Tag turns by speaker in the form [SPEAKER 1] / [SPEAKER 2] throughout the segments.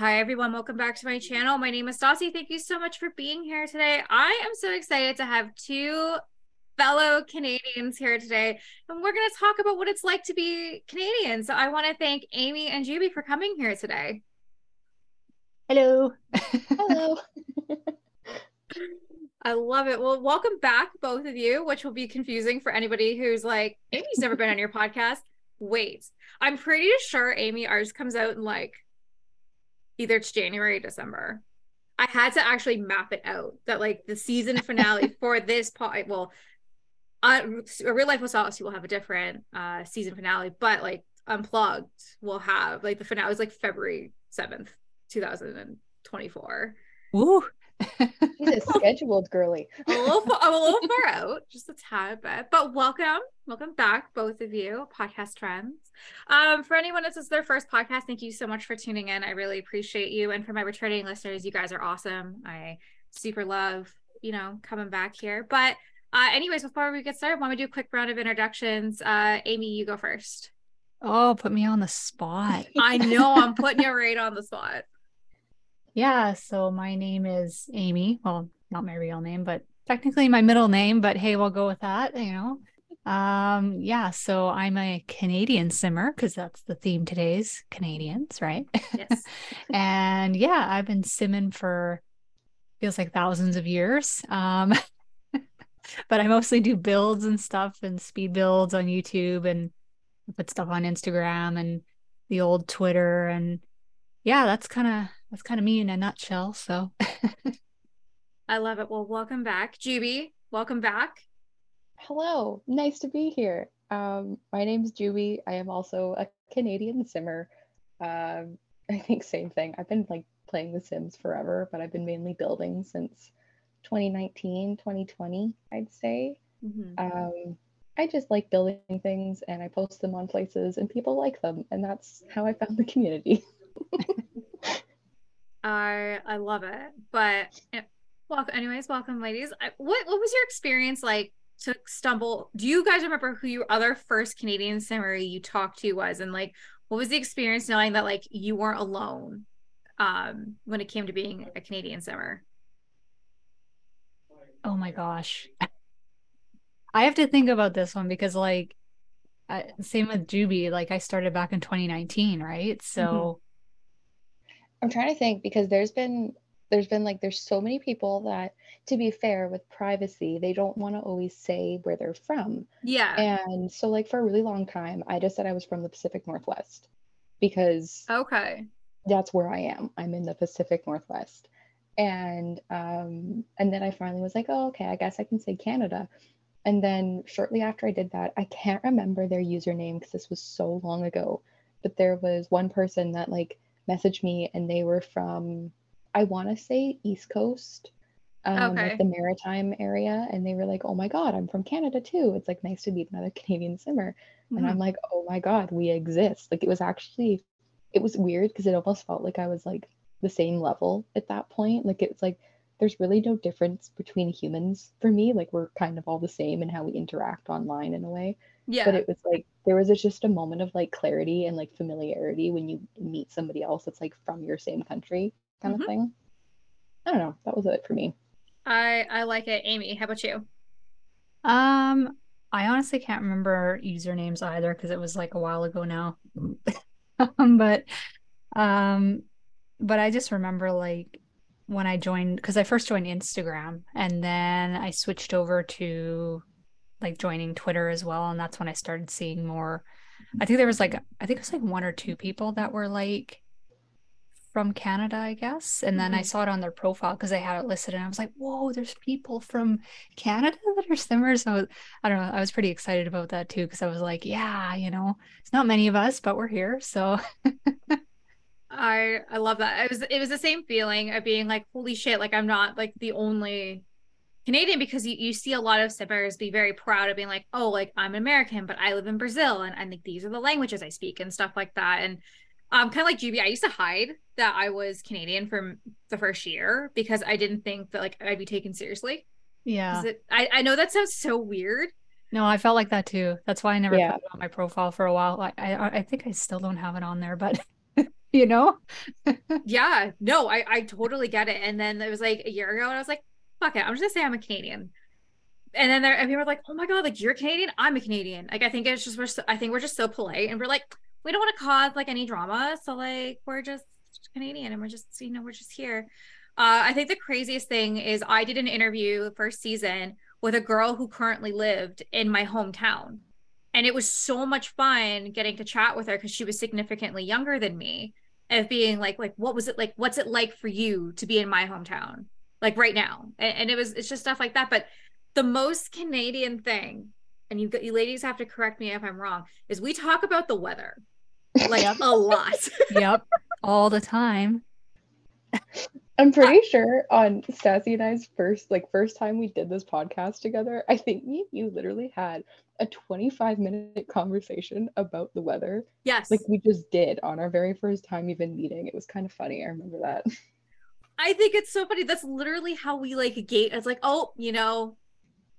[SPEAKER 1] Hi, everyone. Welcome back to my channel. My name is Stassi. Thank you so much for being here today. I am so excited to have two fellow Canadians here today, and we're going to talk about what it's like to be Canadian. So I want to thank Amy and Jubie for coming here today.
[SPEAKER 2] Hello.
[SPEAKER 3] Hello.
[SPEAKER 1] I love it. Well, welcome back, both of you, which will be confusing for anybody who's like, Amy's never been on your podcast. Wait, I'm pretty sure Amy ours comes out in like either it's January or December. I had to actually map it out that like the season finale for this part. Well, uh, Real Life Stassi will have a different uh season finale, but like Unplugged will have like the finale is like February seventh, two thousand and twenty-four.
[SPEAKER 2] Ooh.
[SPEAKER 3] She's a scheduled girly.
[SPEAKER 1] a little, far, a little far out, just a tad bit. But welcome, welcome back, both of you, podcast friends. Um, for anyone that's their first podcast, thank you so much for tuning in. I really appreciate you. And for my returning listeners, you guys are awesome. I super love, you know, coming back here. But uh, anyways, before we get started, I want to do a quick round of introductions. Uh, Amy, you go first.
[SPEAKER 2] Oh, put me on the spot.
[SPEAKER 1] I know I'm putting you right on the spot.
[SPEAKER 2] Yeah, so my name is Amy. Well, not my real name, but technically my middle name, but hey, we'll go with that, you know. Um, yeah, so I'm a Canadian simmer because that's the theme today's Canadians, right?
[SPEAKER 1] Yes.
[SPEAKER 2] and yeah, I've been simming for feels like thousands of years. Um, but I mostly do builds and stuff and speed builds on YouTube and put stuff on Instagram and the old Twitter and yeah, that's kind of that's kind of me in a nutshell. So
[SPEAKER 1] I love it. Well, welcome back, Jubie. Welcome back.
[SPEAKER 3] Hello. Nice to be here. Um, my name's Jubie. I am also a Canadian simmer. Um, I think same thing. I've been like playing The Sims forever, but I've been mainly building since 2019, 2020, I'd say. Mm-hmm. Um, I just like building things and I post them on places and people like them. And that's how I found the community.
[SPEAKER 1] I I love it. But welcome, anyways, welcome, ladies. I, what what was your experience like to stumble? Do you guys remember who your other first Canadian simmer you talked to was, and like what was the experience knowing that like you weren't alone um when it came to being a Canadian simmer?
[SPEAKER 2] Oh my gosh. I have to think about this one because like I, same with Jubie, like I started back in 2019, right? So mm-hmm.
[SPEAKER 3] I'm trying to think because there's been there's been like there's so many people that to be fair with privacy they don't want to always say where they're from.
[SPEAKER 1] Yeah.
[SPEAKER 3] And so like for a really long time i just said i was from the pacific northwest because
[SPEAKER 1] okay.
[SPEAKER 3] that's where i am. I'm in the pacific northwest. And um and then i finally was like oh okay i guess i can say canada. And then shortly after i did that i can't remember their username because this was so long ago but there was one person that like messaged me and they were from I want to say East Coast, um, okay. like the maritime area, and they were like, "Oh my God, I'm from Canada too. It's like nice to meet another Canadian simmer." Mm-hmm. And I'm like, "Oh my God, we exist!" Like it was actually, it was weird because it almost felt like I was like the same level at that point. Like it's like there's really no difference between humans for me. Like we're kind of all the same in how we interact online in a way.
[SPEAKER 1] Yeah.
[SPEAKER 3] But it was like there was a, just a moment of like clarity and like familiarity when you meet somebody else that's like from your same country kind mm-hmm. of thing. I don't know. That was it for me.
[SPEAKER 1] I I like it. Amy, how about you?
[SPEAKER 2] Um, I honestly can't remember usernames either because it was like a while ago now. um, but um, but I just remember like when I joined because I first joined Instagram and then I switched over to like joining Twitter as well, and that's when I started seeing more. I think there was like I think it was like one or two people that were like from Canada, I guess. And then mm-hmm. I saw it on their profile because they had it listed, and I was like, "Whoa, there's people from Canada that are simmers." So I don't know. I was pretty excited about that too because I was like, "Yeah, you know, it's not many of us, but we're here." So
[SPEAKER 1] I I love that. It was it was the same feeling of being like, "Holy shit!" Like I'm not like the only Canadian because you, you see a lot of simmers be very proud of being like, "Oh, like I'm American, but I live in Brazil, and I think these are the languages I speak and stuff like that." And um, kind of like Jubie, I used to hide that I was Canadian from the first year because I didn't think that like I'd be taken seriously.
[SPEAKER 2] Yeah.
[SPEAKER 1] It, I, I know that sounds so weird.
[SPEAKER 2] No, I felt like that too. That's why I never yeah. put it on my profile for a while. I, I I think I still don't have it on there, but you know?
[SPEAKER 1] yeah, no, I, I totally get it. And then it was like a year ago, and I was like, fuck it, I'm just gonna say I'm a Canadian. And then there, and people were like, oh my god, like you're Canadian, I'm a Canadian. Like I think it's just we're so, I think we're just so polite, and we're like, we don't want to cause like any drama, so like we're just Canadian, and we're just you know we're just here. Uh, I think the craziest thing is I did an interview the first season with a girl who currently lived in my hometown. And it was so much fun getting to chat with her because she was significantly younger than me. Of being like, like, what was it like? What's it like for you to be in my hometown, like right now? And, and it was, it's just stuff like that. But the most Canadian thing, and you, you ladies have to correct me if I'm wrong, is we talk about the weather like a lot.
[SPEAKER 2] yep, all the time.
[SPEAKER 3] I'm pretty sure on Stassi and I's first, like first time we did this podcast together, I think me you literally had a 25 minute conversation about the weather.
[SPEAKER 1] Yes.
[SPEAKER 3] Like we just did on our very first time even meeting. It was kind of funny. I remember that.
[SPEAKER 1] I think it's so funny. That's literally how we like gate. It's like, oh, you know,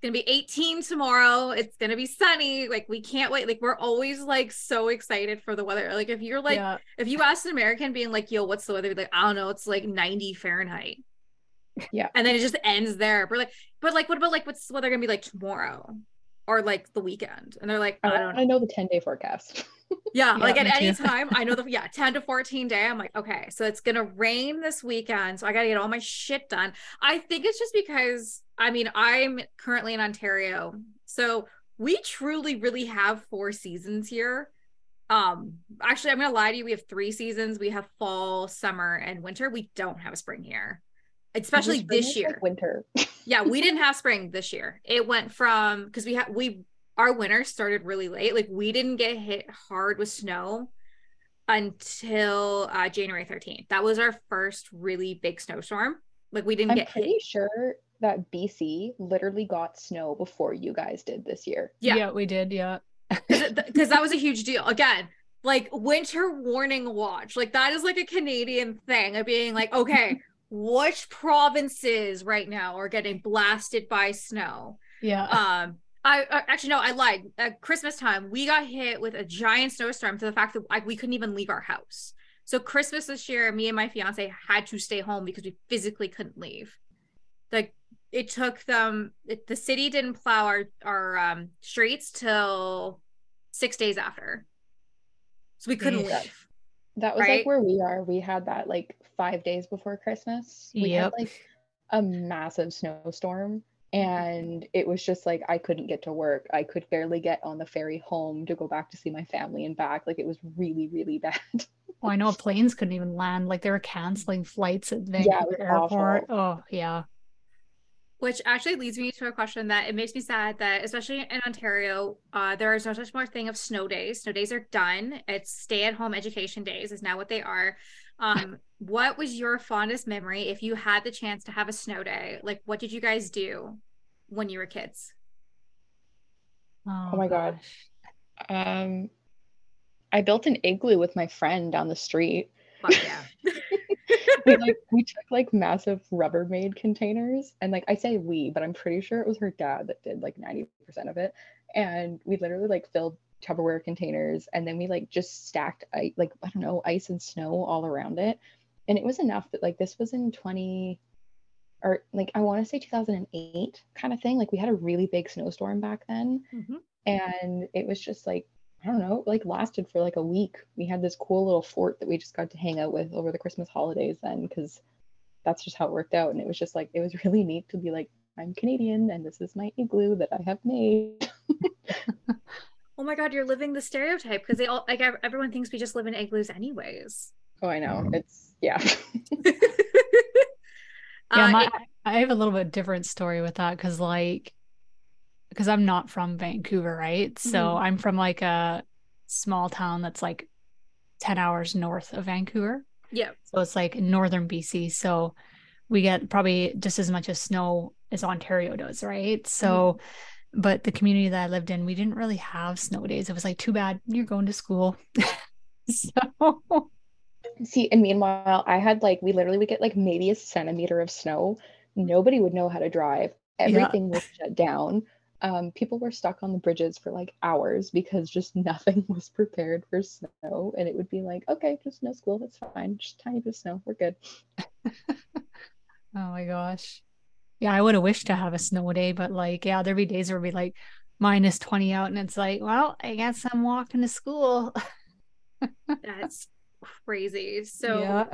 [SPEAKER 1] gonna be 18 tomorrow. It's gonna be sunny. Like we can't wait. Like we're always like so excited for the weather. Like if you're like yeah. if you ask an American being like, yo, what's the weather? Like, I don't know, it's like 90 Fahrenheit.
[SPEAKER 3] Yeah.
[SPEAKER 1] And then it just ends there. But like, but like, what about like what's the weather gonna be like tomorrow? Or like the weekend. And they're like, I,
[SPEAKER 3] I
[SPEAKER 1] don't
[SPEAKER 3] know. I know the 10 day forecast.
[SPEAKER 1] yeah, like at any time, I know the yeah, 10 to 14 day. I'm like, okay, so it's gonna rain this weekend. So I gotta get all my shit done. I think it's just because I mean, I'm currently in Ontario. So we truly really have four seasons here. Um, actually, I'm gonna lie to you, we have three seasons. We have fall, summer, and winter. We don't have spring here. Especially this year.
[SPEAKER 3] Like winter.
[SPEAKER 1] yeah, we didn't have spring this year. It went from because we had we our winter started really late. Like we didn't get hit hard with snow until uh, January 13th. That was our first really big snowstorm. Like we didn't
[SPEAKER 3] I'm
[SPEAKER 1] get
[SPEAKER 3] pretty
[SPEAKER 1] hit.
[SPEAKER 3] sure that BC literally got snow before you guys did this year.
[SPEAKER 2] Yeah, yeah we did. Yeah.
[SPEAKER 1] Because that was a huge deal. Again, like winter warning watch. Like that is like a Canadian thing of being like, okay, which provinces right now are getting blasted by snow?
[SPEAKER 2] Yeah.
[SPEAKER 1] Um, I uh, actually no, I lied. At Christmas time, we got hit with a giant snowstorm to the fact that like we couldn't even leave our house. So Christmas this year, me and my fiance had to stay home because we physically couldn't leave. Like it took them it, the city didn't plow our our um, streets till six days after. So we couldn't
[SPEAKER 3] yeah.
[SPEAKER 1] leave
[SPEAKER 3] that was right? like where we are. We had that like five days before christmas. We yep. had like a massive snowstorm and it was just like i couldn't get to work. I could barely get on the ferry home to go back to see my family and back. Like it was really really bad.
[SPEAKER 2] Oh i know planes couldn't even land. Like they were canceling flights at the yeah, airport. awful. oh yeah
[SPEAKER 1] which actually leads me to a question that it makes me sad that especially in ontario uh, there is no such more thing of snow days. Snow days are done. It's stay at home education days is now what they are. Um, what was your fondest memory if you had the chance to have a snow day? Like what did you guys do when you were kids?
[SPEAKER 3] Oh, oh my gosh. god um i built an igloo with my friend down the street.
[SPEAKER 1] Fuck yeah
[SPEAKER 3] we like we took like massive Rubbermaid containers and like I say we, but I'm pretty sure it was her dad that did like 90% of it. And we literally like filled Tupperware containers and then we like just stacked I like I don't know, ice and snow all around it. And it was enough that like this was in 20 or like I want to say 2008 kind of thing. Like we had a really big snowstorm back then. Mm-hmm. And it was just like I don't know, like lasted for like a week. We had this cool little fort that we just got to hang out with over the Christmas holidays then because that's just how it worked out. And it was just like, it was really neat to be like, I'm Canadian and this is my igloo that I have made.
[SPEAKER 1] oh my God, you're living the stereotype because they all, like, everyone thinks we just live in igloos anyways.
[SPEAKER 3] Oh, I know. It's, yeah.
[SPEAKER 2] yeah, my, uh, I have a little bit different story with that because, like, because I'm not from Vancouver, right? Mm-hmm. So I'm from like a small town that's like 10 hours north of Vancouver.
[SPEAKER 1] Yeah.
[SPEAKER 2] So it's like northern BC. So we get probably just as much as snow as Ontario does, right? So, mm-hmm. but the community that I lived in, we didn't really have snow days. It was like, too bad you're going to school. so.
[SPEAKER 3] See, and meanwhile, I had like, we literally would get like maybe a centimeter of snow. Nobody would know how to drive. Everything yeah. was shut down um, people were stuck on the bridges for like hours because just nothing was prepared for snow. And it would be like, okay, just no school, that's fine. Just tiny bit of snow, we're good.
[SPEAKER 2] oh my gosh. Yeah, I would have wished to have a snow day, but like, yeah, there'd be days where it'd be like minus 20 out, and it's like, well, I guess I'm walking to school.
[SPEAKER 1] That's crazy. So, yeah.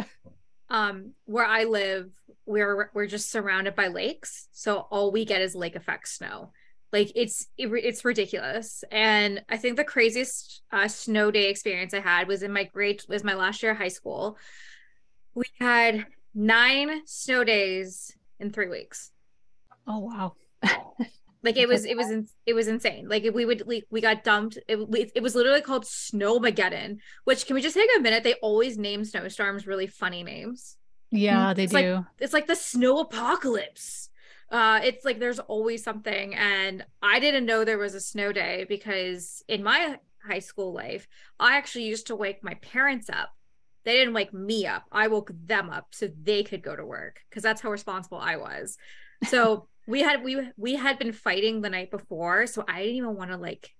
[SPEAKER 1] um, where I live, we're we're just surrounded by lakes, so all we get is lake effect snow. Like it's it, it's ridiculous. And I think the craziest uh, snow day experience I had was in my grade was my last year of high school. We had nine snow days in three weeks.
[SPEAKER 2] Oh wow.
[SPEAKER 1] like it was it was it was insane like we would we, we got dumped it, it was literally called snowmageddon which can we just take a minute they always name snowstorms really funny names
[SPEAKER 2] yeah they
[SPEAKER 1] it's
[SPEAKER 2] do
[SPEAKER 1] like, it's like the snow apocalypse uh it's like there's always something. And i didn't know there was a snow day because in my high school life i actually used to wake my parents up. They didn't wake me up. I woke them up so they could go to work because that's how responsible i was. So we had we we had been fighting the night before so i didn't even want to like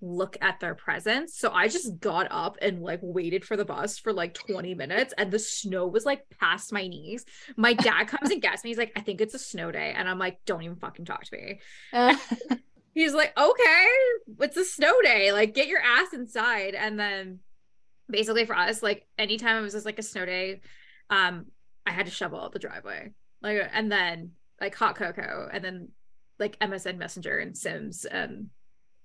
[SPEAKER 1] look at their presents so i just got up and like waited for the bus for like 20 minutes and the snow was like past my knees. My dad comes and gets me. He's like i think it's a snow day and i'm like don't even fucking talk to me. Uh. he's like okay it's a snow day. Like get your ass inside. And then basically for us like anytime it was just like a snow day um i had to shovel out the driveway. Like and then like hot cocoa and then like MSN Messenger and Sims and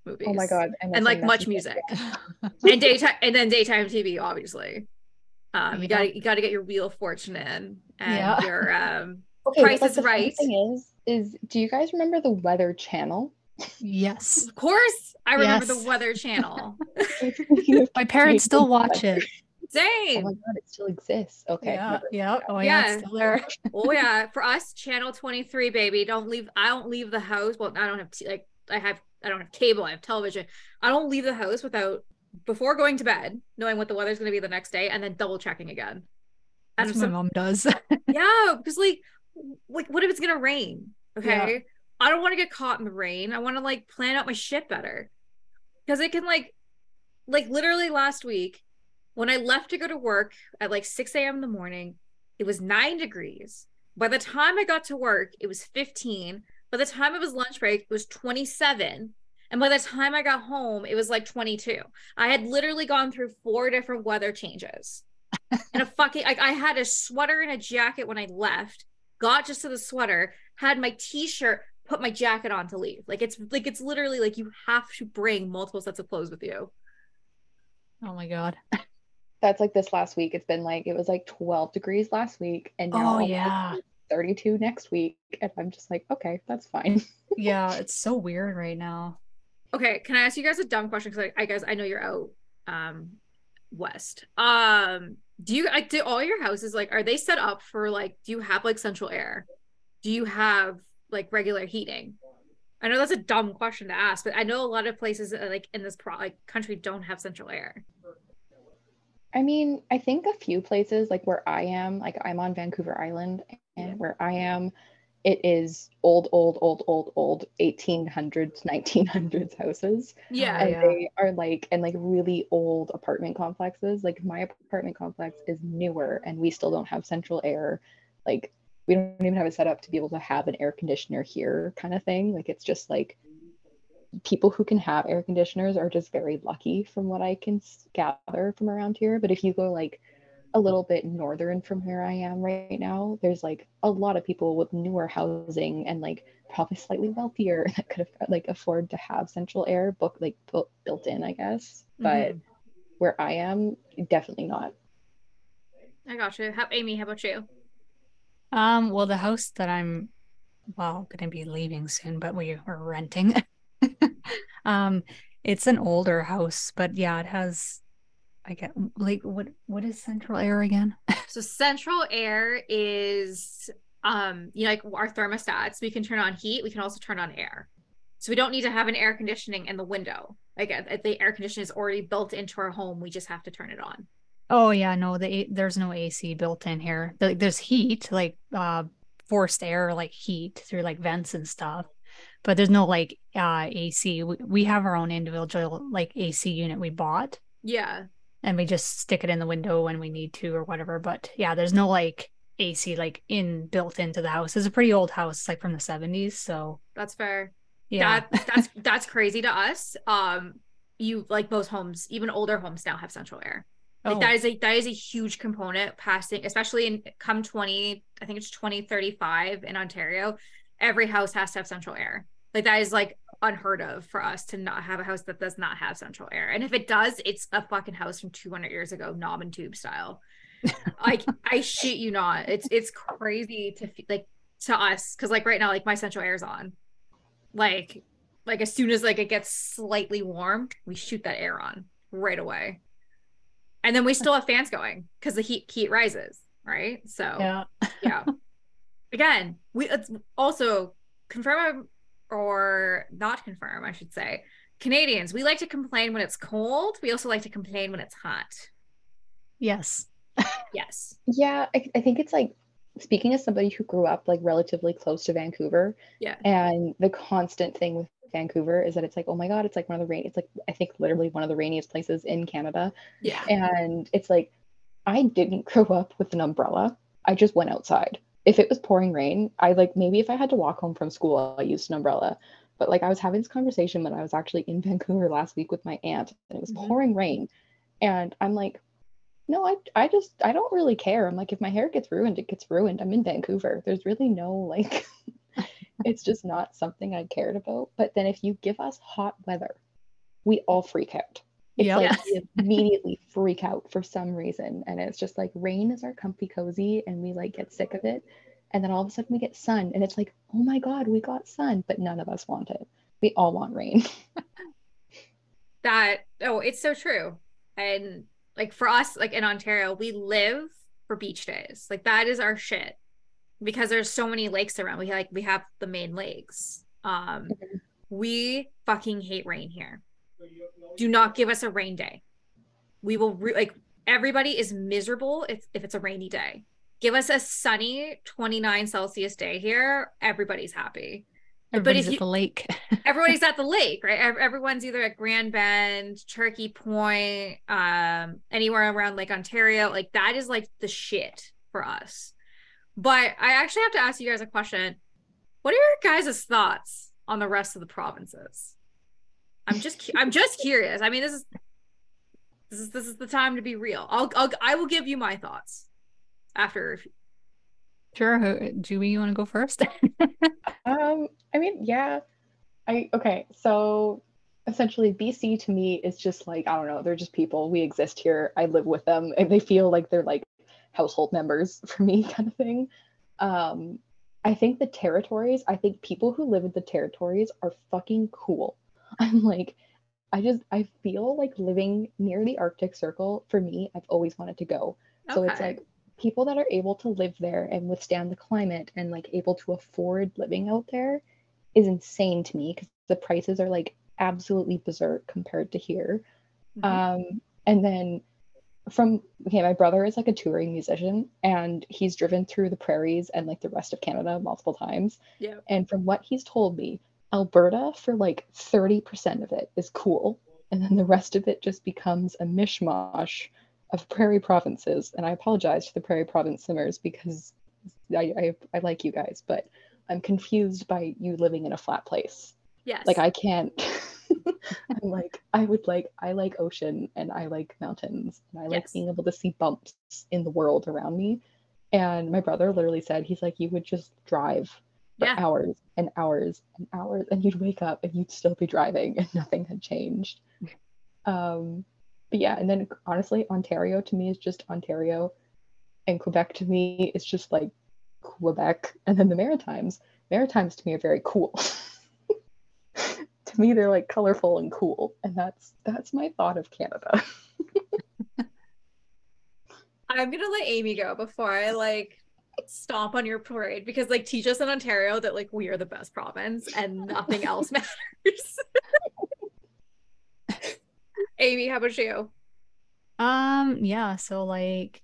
[SPEAKER 1] movies.
[SPEAKER 3] Oh my god!
[SPEAKER 1] MSN and like MuchMusic and daytime and then daytime TV, obviously. Um, yeah. you got you got to get your Wheel of Fortune in and yeah. your um. Okay, Price is Right.
[SPEAKER 3] Thing is, is do you guys remember the Weather Channel?
[SPEAKER 2] Yes,
[SPEAKER 1] of course. I remember yes. the Weather Channel.
[SPEAKER 2] My parents still watch it.
[SPEAKER 1] Same.
[SPEAKER 3] Oh my god, it still exists. Okay.
[SPEAKER 2] Yeah. Yeah. Oh yeah. yeah. still there.
[SPEAKER 1] oh yeah. For us, channel 23, baby. Don't leave. I don't leave the house. Well, I don't have t- like I have I don't have cable, I have television. I don't leave the house without before going to bed, knowing what the weather's gonna be the next day, and then double checking again.
[SPEAKER 2] That's what my mom does.
[SPEAKER 1] yeah, because like like what if it's gonna rain? Okay. Yeah. I don't want to get caught in the rain. I want to like plan out my shit better. Because it can like like literally last week when I left to go to work at like 6 a.m. in the morning, it was nine degrees. By the time I got to work, it was 15. By the time it was lunch break, it was 27. And by the time I got home, it was like 22. I had literally gone through four different weather changes. and a fucking like I had a sweater and a jacket when I left, got just to the sweater, had my t-shirt, put my jacket on to leave. Like it's like it's literally like you have to bring multiple sets of clothes with you.
[SPEAKER 2] Oh my god
[SPEAKER 3] that's like this last week. It's been like it was like 12 degrees last week, and
[SPEAKER 2] now oh yeah,
[SPEAKER 3] 32 next week, and I'm just like, okay, that's fine.
[SPEAKER 2] yeah, it's so weird right now.
[SPEAKER 1] Okay, can I ask you guys a dumb question? Because I, I guess I know you're out um west. Um, do you like do all your houses like are they set up for like do you have like central air? Do you have like regular heating? I know that's a dumb question to ask, but I know a lot of places uh, like in this pro like country don't have central air.
[SPEAKER 3] I mean, I think a few places like where I am, like I'm on Vancouver Island, and where I am, it is old, old, old, old, old 1800s, 1900s houses.
[SPEAKER 1] Yeah.
[SPEAKER 3] And
[SPEAKER 1] yeah.
[SPEAKER 3] they are like, and like really old apartment complexes. Like my apartment complex is newer and we still don't have central air. Like we don't even have it set up to be able to have an air conditioner here kind of thing. Like it's just like people who can have air conditioners are just very lucky from what I can gather from around here. But if you go like a little bit northern from where I am right now, there's like a lot of people with newer housing and like probably slightly wealthier that could have like afford to have central air book like built, built in, I guess. But mm-hmm. where I am, definitely not.
[SPEAKER 1] I got you. How, Amy, how about you?
[SPEAKER 2] Um, well, the house that I'm well going to be leaving soon, but we are renting. um, it's an older house, but yeah, it has. I get like what what is central air again?
[SPEAKER 1] so central air is um you know like our thermostats. We can turn on heat. We can also turn on air. So we don't need to have an air conditioning in the window. Like the air conditioning is already built into our home. We just have to turn it on.
[SPEAKER 2] Oh yeah, no, the there's no AC built in here. There's heat, like uh forced air, like heat through like vents and stuff but there's no like uh AC. We, we have our own individual like AC unit we bought
[SPEAKER 1] Yeah.
[SPEAKER 2] And we just stick it in the window when we need to or whatever. But yeah, there's no like AC like in built into the house. It's a pretty old house, like from the 70s. So
[SPEAKER 1] That's fair.
[SPEAKER 2] yeah.
[SPEAKER 1] That that's that's crazy to us. Um you like most homes, even older homes now have central air. Like
[SPEAKER 2] Oh,
[SPEAKER 1] that is a that is a huge component passing, especially in come 20, I think it's 2035 in Ontario. Every house has to have central air. Like that is like unheard of for us to not have a house that does not have central air. And if it does, it's a fucking house from 200 years ago, knob and tube style. like I shit you not. It's it's crazy to like to us because like right now, like my central air is on. Like like as soon as like it gets slightly warm, we shoot that air on right away. And then we still have fans going because the heat heat rises, right? So
[SPEAKER 2] yeah.
[SPEAKER 1] yeah. Again, we it's also confirm or not confirm, I should say. Canadians, we like to complain when it's cold. We also like to complain when it's hot.
[SPEAKER 2] Yes.
[SPEAKER 1] Yes.
[SPEAKER 3] Yeah, I, I think it's like speaking as somebody who grew up like relatively close to Vancouver,
[SPEAKER 1] Yeah.
[SPEAKER 3] and the constant thing with Vancouver is that it's like, oh my God, it's like one of the rain. It's like I think literally one of the rainiest places in Canada,
[SPEAKER 1] Yeah.
[SPEAKER 3] and it's like I didn't grow up with an umbrella. I just went outside. If it was pouring rain, I like maybe if I had to walk home from school, I used an umbrella. But like I was having this conversation when I was actually in Vancouver last week with my aunt, and it was
[SPEAKER 1] Mhm.
[SPEAKER 3] pouring rain, and I'm like, no, I I just I don't really care. I'm like, if my hair gets ruined, it gets ruined. I'm in Vancouver. There's really no like, it's just not something I cared about. But then if you give us hot weather, we all freak out. It's
[SPEAKER 2] Yep.
[SPEAKER 3] like we immediately freak out for some reason. And it's just like rain is our comfy cozy and we like get sick of it. And then all of a sudden we get sun and it's like, oh my God, we got sun, but none of us want it. We all want rain.
[SPEAKER 1] that oh it's so true and like for us like in ontario we live for beach days like that is our shit because there's so many lakes around we like we have the main lakes um
[SPEAKER 3] Mhm.
[SPEAKER 1] we fucking hate rain here do not give us a rain day we will re- like everybody is miserable if, if it's a rainy day give us a sunny 29 celsius day here everybody's happy
[SPEAKER 2] Everybody's
[SPEAKER 1] if
[SPEAKER 2] at
[SPEAKER 1] you-
[SPEAKER 2] the lake.
[SPEAKER 1] everybody's at the lake, right? Everyone's either at Grand Bend, Turkey Point, um, anywhere around Lake Ontario. Like that is like the shit for us. But I actually have to ask you guys a question. What are your guys' thoughts on the rest of the provinces? I'm just cu- I'm just curious. I mean, this is this is this is the time to be real. I'll I'll I will give you my thoughts after
[SPEAKER 2] sure. Who, Julie, you want to go first?
[SPEAKER 3] Um, I mean, yeah. I okay, so essentially BC to me is just like, I don't know, they're just people. We exist here. I live with them and they feel like they're like household members for me kind of thing. Um, I think the territories, I think people who live in the territories are fucking cool. I'm like I just I feel like living near the Arctic Circle for me, I've always wanted to go. Okay. So it's like people that are able to live there and withstand the climate and like able to afford living out there is insane to me because the prices are like absolutely berserk compared to here.
[SPEAKER 1] Mhm.
[SPEAKER 3] Um, and then from okay, my brother is like a touring musician and he's driven through the prairies and like the rest of Canada multiple times.
[SPEAKER 1] Yeah.
[SPEAKER 3] And from what he's told me, Alberta for like 30% of it is cool. And then the rest of it just becomes a mishmash of prairie provinces. And I apologize to the prairie province simmers because I, I, I like you guys, but I'm confused by you living in a flat place.
[SPEAKER 1] yes.
[SPEAKER 3] Like I can't. I'm like I would like I like ocean and I like mountains and I like
[SPEAKER 1] Yes.
[SPEAKER 3] being able to see bumps in the world around me. And my brother literally said he's like you would just drive for
[SPEAKER 1] Yeah.
[SPEAKER 3] hours and hours and hours and you'd wake up and you'd still be driving and nothing had changed. Um but yeah, and then honestly Ontario to me is just Ontario and Quebec to me is just like Quebec and then the Maritimes. Maritimes to me are very cool. to me they're like colorful and cool and that's that's my thought of Canada.
[SPEAKER 1] I'm gonna let Amy go before I like stomp on your parade because like teach us in Ontario that like we are the best province and nothing else matters. Amy, how about you?
[SPEAKER 2] Um, yeah, so like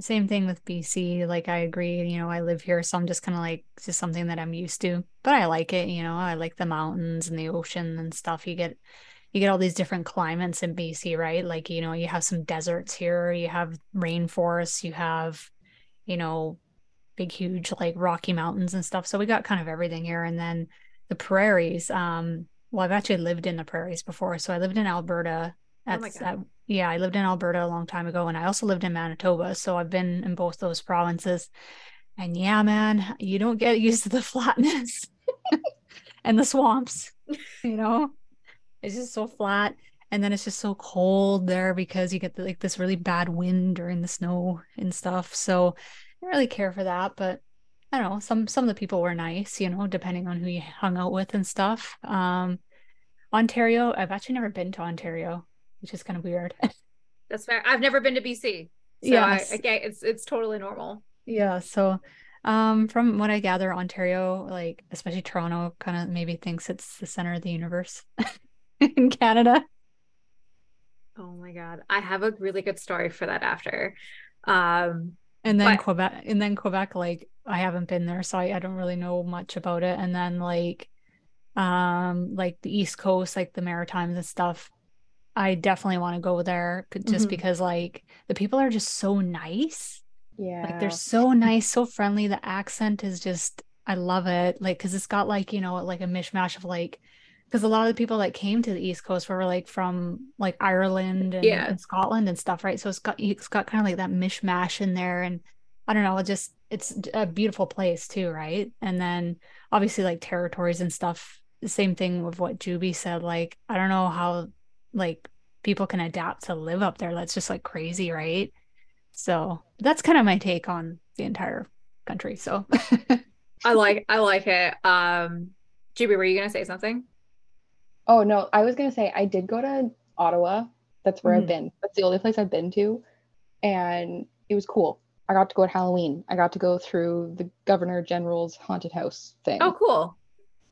[SPEAKER 2] same thing with BC. Like I agree, you know, I live here, so I'm just kind of like just something that I'm used to. But I like it, you know. I like the mountains and the ocean and stuff. You get you get all these different climates in BC, right? Like, you know, you have some deserts here, you have rainforests, you have, you know, big huge like Rocky Mountains and stuff. So we got kind of everything here and then the prairies um well, I've actually lived in the prairies before. So I lived in Alberta.
[SPEAKER 1] Oh my
[SPEAKER 2] That's uh, yeah, I lived in Alberta a long time ago, and I also lived in Manitoba. So I've been in both those provinces. And yeah, man, you don't get used to the flatness and the swamps. You know, it's just so flat, and then it's just so cold there because you get the, like this really bad wind during the snow and stuff. So I don't really care for that, but I don't know. Some some of the people were nice, you know, depending on who you hung out with and stuff. Um, Ontario, I've actually never been to Ontario, which is kind of weird.
[SPEAKER 1] That's fair. I've never been to BC. So
[SPEAKER 2] Yes.
[SPEAKER 1] I, okay, it's it's totally normal.
[SPEAKER 2] Yeah, so um from what I gather, Ontario, like especially Toronto, kind of maybe thinks it's the center of the universe in Canada.
[SPEAKER 1] Oh my God. I have a really good story for that after. Um,
[SPEAKER 2] And then
[SPEAKER 1] But-
[SPEAKER 2] Quebec, and then Quebec, like I haven't been there, so I, I don't really know much about it. And then like um like the East Coast, like the Maritimes and stuff, I definitely want to go there just
[SPEAKER 1] Mhm.
[SPEAKER 2] because like the people are just so nice.
[SPEAKER 3] Yeah.
[SPEAKER 2] Like they're so nice, so friendly. The accent is just, I love it. Like, because it's got like, you know, like a mishmash of like, because a lot of the people that came to the East Coast were like from like Ireland and,
[SPEAKER 1] Yeah.
[SPEAKER 2] and Scotland and stuff, right? So it's got it's got kind of like that mishmash in there, and I don't know, it just it's a beautiful place too, right? And then obviously like territories and stuff. The same thing with what Jubie said. Like, I don't know how like people can adapt to live up there. That's just like crazy, right? So that's kind of my take on the entire country. So
[SPEAKER 1] I like I like it. Um, Jubie, were you gonna say something?
[SPEAKER 3] Oh no, I was gonna say I did go to Ottawa. That's where
[SPEAKER 2] Mhm.
[SPEAKER 3] I've been. That's the only place I've been to, and it was cool. I got to go at Halloween. I got to go through the Governor General's haunted house thing,
[SPEAKER 1] Oh, cool.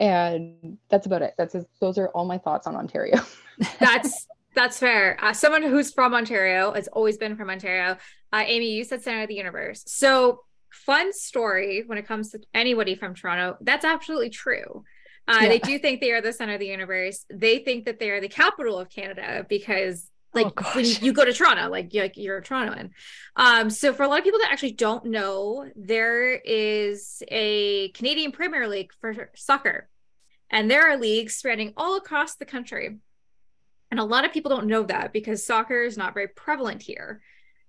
[SPEAKER 3] and that's about it. That's those are all my thoughts on Ontario.
[SPEAKER 1] That's that's fair. Uh, someone who's from Ontario has always been from Ontario. Uh, Amy, you said center of the universe. So fun story when it comes to anybody from Toronto. That's absolutely true. Uh,
[SPEAKER 2] Yeah.
[SPEAKER 1] They do think they are the center of the universe. They think that they are the capital of Canada because, like,
[SPEAKER 2] Oh,
[SPEAKER 1] when you, go to Toronto, like, you're, like you're a Torontoan. Um, so for a lot of people that actually don't know, there is a Canadian Premier League for soccer, and there are leagues spanning all across the country. And a lot of people don't know that because soccer is not very prevalent here.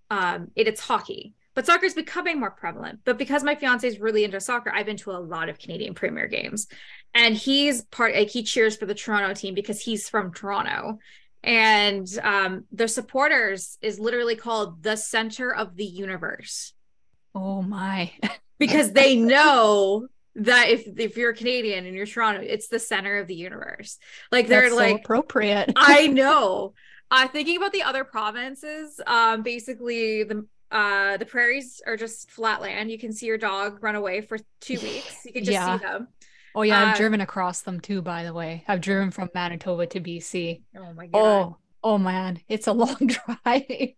[SPEAKER 1] Um, it, it's hockey, but soccer is becoming more prevalent. But because my fiance is really into soccer, I've been to a lot of Canadian Premier games, and he's part. Like he cheers for the Toronto team because he's from Toronto, and um, their supporters is literally called the center of the universe
[SPEAKER 2] oh my.
[SPEAKER 1] because they know that if if you're a Canadian and you're Toronto, it's the center of the universe. Like they're
[SPEAKER 2] That's so
[SPEAKER 1] like
[SPEAKER 2] appropriate.
[SPEAKER 1] I know. Uh, thinking about the other provinces, um, basically the uh the prairies are just flat land. You can see your dog run away for two weeks. You can just
[SPEAKER 2] Yeah.
[SPEAKER 1] see them.
[SPEAKER 2] Oh yeah, I've
[SPEAKER 1] uh,
[SPEAKER 2] driven across them too, by the way. I've driven from Manitoba to BC.
[SPEAKER 1] Oh my god.
[SPEAKER 2] Oh, oh man, it's a long drive.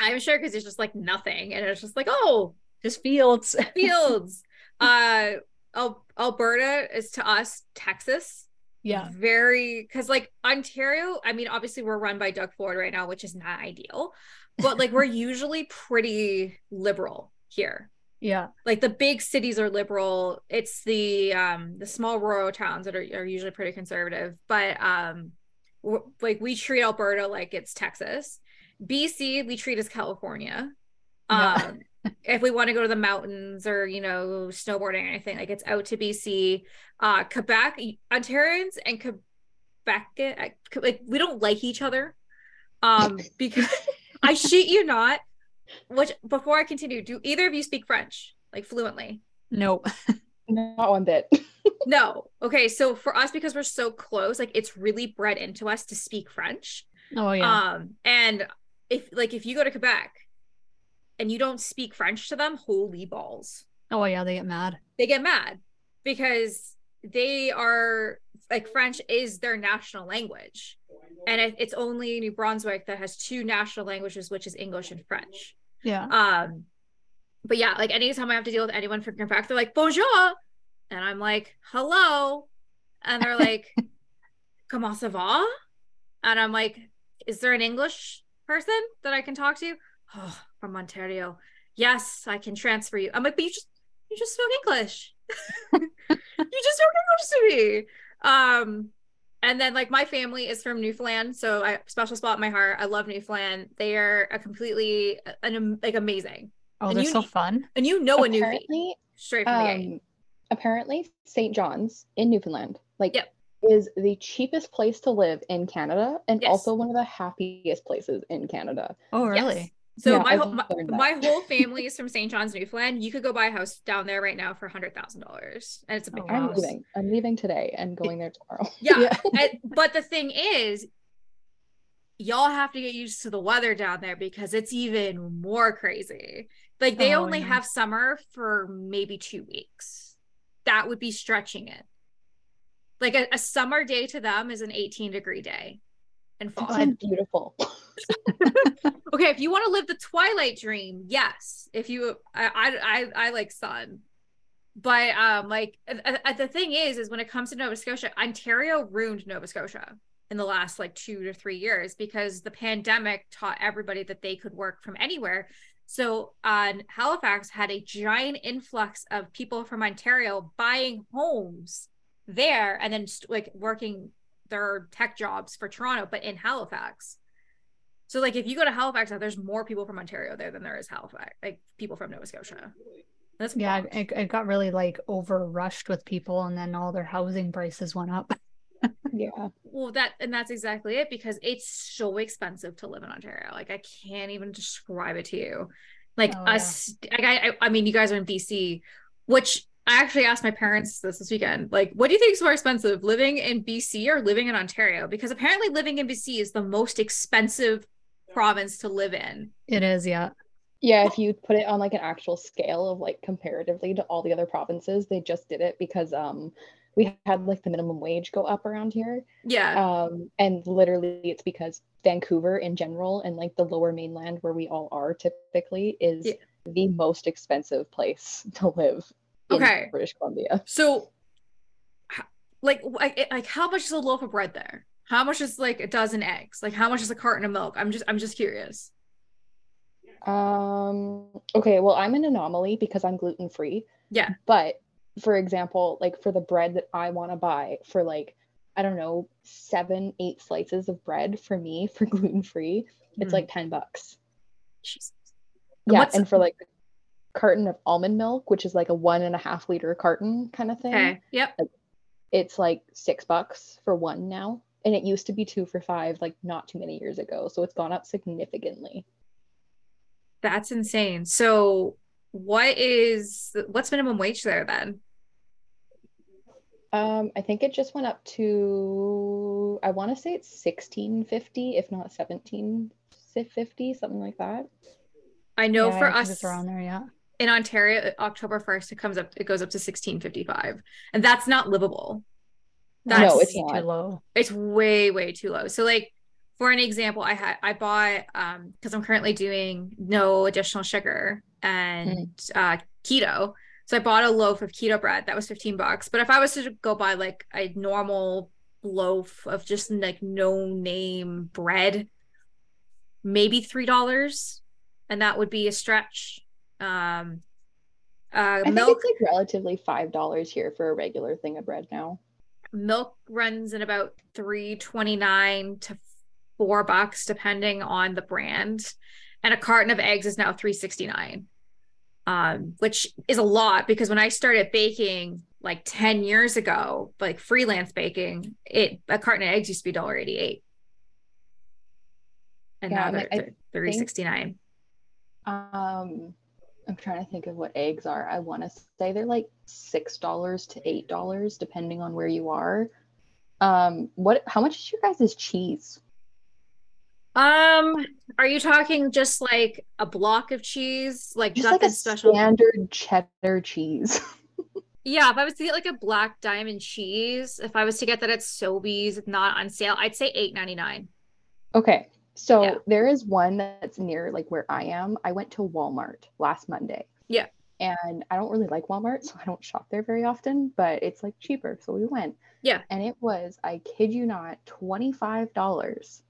[SPEAKER 1] I'm sure because it's just like nothing, and it's just like oh
[SPEAKER 2] Just fields.
[SPEAKER 1] fields. uh, Al- Alberta is to us Texas.
[SPEAKER 2] Yeah.
[SPEAKER 1] very because like Ontario, I mean, obviously we're run by Doug Ford right now, which is not ideal, but like we're usually pretty liberal here.
[SPEAKER 2] Yeah.
[SPEAKER 1] Like the big cities are liberal. It's the um the small rural towns that are, are usually pretty conservative. But um w- like we treat Alberta like it's Texas. BC we treat as California.
[SPEAKER 2] Yeah.
[SPEAKER 1] Um if we want to go to the mountains or you know snowboarding or anything like it's out to BC. Uh Quebec, Ontarians and Quebec like we don't like each other. Um because I shit you not. Which before I continue, do either of you speak French like fluently?
[SPEAKER 2] Nope.
[SPEAKER 3] Not one bit.
[SPEAKER 1] No. Okay, so for us because we're so close, like it's really bred into us to speak French.
[SPEAKER 2] Oh yeah.
[SPEAKER 1] Um and if like if you go to Quebec and you don't speak French to them, holy balls.
[SPEAKER 2] oh yeah, they get mad.
[SPEAKER 1] They get mad because they are like French is their national language. And it, it's only New Brunswick that has two national languages, which is English and French.
[SPEAKER 2] Yeah.
[SPEAKER 1] Um, but yeah, like anytime I have to deal with anyone from Quebec, they're like bonjour, and I'm like hello, and they're like comment ça va, and I'm like, is there an English person that I can talk to? Oh, from Ontario. Yes, I can transfer you. I'm like, but you just you just spoke English. you just don't give English to me. Um, and then like my family is from Newfoundland, so I special spot in my heart. I love Newfoundland. They are a completely an like amazing.
[SPEAKER 2] Oh,
[SPEAKER 1] And
[SPEAKER 2] they're
[SPEAKER 1] you
[SPEAKER 2] so fun.
[SPEAKER 1] And you know a Newfie
[SPEAKER 3] apparently,
[SPEAKER 1] straight from the gate.
[SPEAKER 3] um, apparently St. John's in Newfoundland, like,
[SPEAKER 1] Yep.
[SPEAKER 3] is the cheapest place to live in Canada and
[SPEAKER 1] Yes.
[SPEAKER 3] also one of the happiest places in Canada.
[SPEAKER 2] Oh,
[SPEAKER 1] Yes. So
[SPEAKER 3] Yeah,
[SPEAKER 1] my whole my, my whole family is from St. John's, Newfoundland. You could go buy a house down there right now for hundred thousand dollars, and it's a oh, big
[SPEAKER 2] Oh,
[SPEAKER 3] I'm leaving. I'm leaving today and going there tomorrow.
[SPEAKER 1] Yeah. And- but the thing is, y'all have to get used to the weather down there because it's even more crazy. Like they
[SPEAKER 2] Oh,
[SPEAKER 1] only
[SPEAKER 2] yeah.
[SPEAKER 1] have summer for maybe two weeks. That would be stretching it. Like a, a summer day to them is an 18 degree day in fall.
[SPEAKER 3] Beautiful.
[SPEAKER 1] okay, if you want to live the twilight dream, yes. If you, I, I, I, I like sun, but um, like uh, uh, the thing is, is when it comes to Nova Scotia, Ontario ruined Nova Scotia in the last like two to three years because the pandemic taught everybody that they could work from anywhere. So, on Halifax had a giant influx of people from Ontario buying homes there and then like working their tech jobs for Toronto, but in Halifax. So like if you go to Halifax now, there's more people from Ontario there than there is Halifax, like people from Nova Scotia. That's
[SPEAKER 2] Yeah,
[SPEAKER 1] wild.
[SPEAKER 2] it, it got really like over rushed with people, and then all their housing prices went up.
[SPEAKER 3] yeah.
[SPEAKER 1] well that and that's exactly it because it's so expensive to live in Ontario. Like I can't even describe it to you. Like
[SPEAKER 2] Oh, yeah.
[SPEAKER 1] us, like I, I, I mean, you guys are in BC, which I actually asked my parents this this weekend. Like, what do you think is more expensive, living in BC or living in Ontario? Because apparently, living in BC is the most expensive province to live in.
[SPEAKER 2] It is, yeah.
[SPEAKER 3] Yeah, if you put it on like an actual scale of like comparatively to all the other provinces, they just did it because um we had like the minimum wage go up around here.
[SPEAKER 1] Yeah.
[SPEAKER 3] Um and literally it's because Vancouver in general and like the lower mainland where we all are typically is
[SPEAKER 1] Yeah.
[SPEAKER 3] the most expensive place to live in
[SPEAKER 1] Okay.
[SPEAKER 3] British Columbia.
[SPEAKER 1] So, like, like, how much is a loaf of bread there? How much is like a dozen eggs? Like, how much is a carton of milk? I'm just, I'm just curious.
[SPEAKER 3] Um, okay, well, I'm an anomaly because I'm gluten free.
[SPEAKER 1] Yeah.
[SPEAKER 3] But for example, like for the bread that I want to buy for like, I don't know, seven, eight slices of bread for me for gluten free, it's
[SPEAKER 1] Mhm.
[SPEAKER 3] like 10 bucks.
[SPEAKER 1] Jesus. And
[SPEAKER 3] Yeah. And for like carton of almond milk, which is like a one and a half liter carton kind of thing,
[SPEAKER 1] Okay. Yep.
[SPEAKER 3] it's like six bucks for one now. And it used to be two for five, like not too many years ago. So it's gone up significantly.
[SPEAKER 1] That's insane. So, what is what's minimum wage there then?
[SPEAKER 3] Um, I think it just went up to I want to say it's sixteen fifty, if not seventeen fifty, something like that.
[SPEAKER 1] I know
[SPEAKER 2] Yeah,
[SPEAKER 1] for
[SPEAKER 2] I
[SPEAKER 1] us
[SPEAKER 2] it's around there, yeah.
[SPEAKER 1] In Ontario, October 1st, it comes up, it goes up to 1655. And that's not livable.
[SPEAKER 3] No,
[SPEAKER 1] That's
[SPEAKER 3] it's
[SPEAKER 2] way
[SPEAKER 3] not.
[SPEAKER 2] too low.
[SPEAKER 1] it's way way too low so like for an example i had i bought um because i'm currently doing no additional sugar and uh keto so i bought a loaf of keto bread that was 15 bucks but if i was to go buy like a normal loaf of just like no name bread maybe three dollars and that would be a stretch um uh
[SPEAKER 3] I think
[SPEAKER 1] milk
[SPEAKER 3] it's like relatively five dollars here for a regular thing of bread now.
[SPEAKER 1] milk runs at about 329 to 4 bucks depending on the brand. And a carton of eggs is now 369 um which is a lot because when i started baking like 10 years ago like freelance baking it a carton of eggs used to be $1.88 and
[SPEAKER 3] Yeah,
[SPEAKER 1] now they're,
[SPEAKER 3] like,
[SPEAKER 1] they're 369
[SPEAKER 3] Um, I'm trying to think of what eggs are. I want to say they're like six dollars to eight dollars, depending on where you are. Um, what? How much is your guys' cheese?
[SPEAKER 1] um are you talking just like a block of cheese like
[SPEAKER 3] Just like a
[SPEAKER 1] special
[SPEAKER 3] standard cheddar cheese.
[SPEAKER 1] Yeah, if I was to get like a black diamond cheese, if I was to get that at Sobeys, not on sale, I'd say eight ninety nine.
[SPEAKER 3] Okay. So
[SPEAKER 1] Yeah.
[SPEAKER 3] there is one that's near like where I am. I went to Walmart last Monday
[SPEAKER 1] Yeah.
[SPEAKER 3] And I don't really like Walmart, so I don't shop there very often, but it's like cheaper. So we went.
[SPEAKER 1] Yeah.
[SPEAKER 3] And it was, I kid you not, $25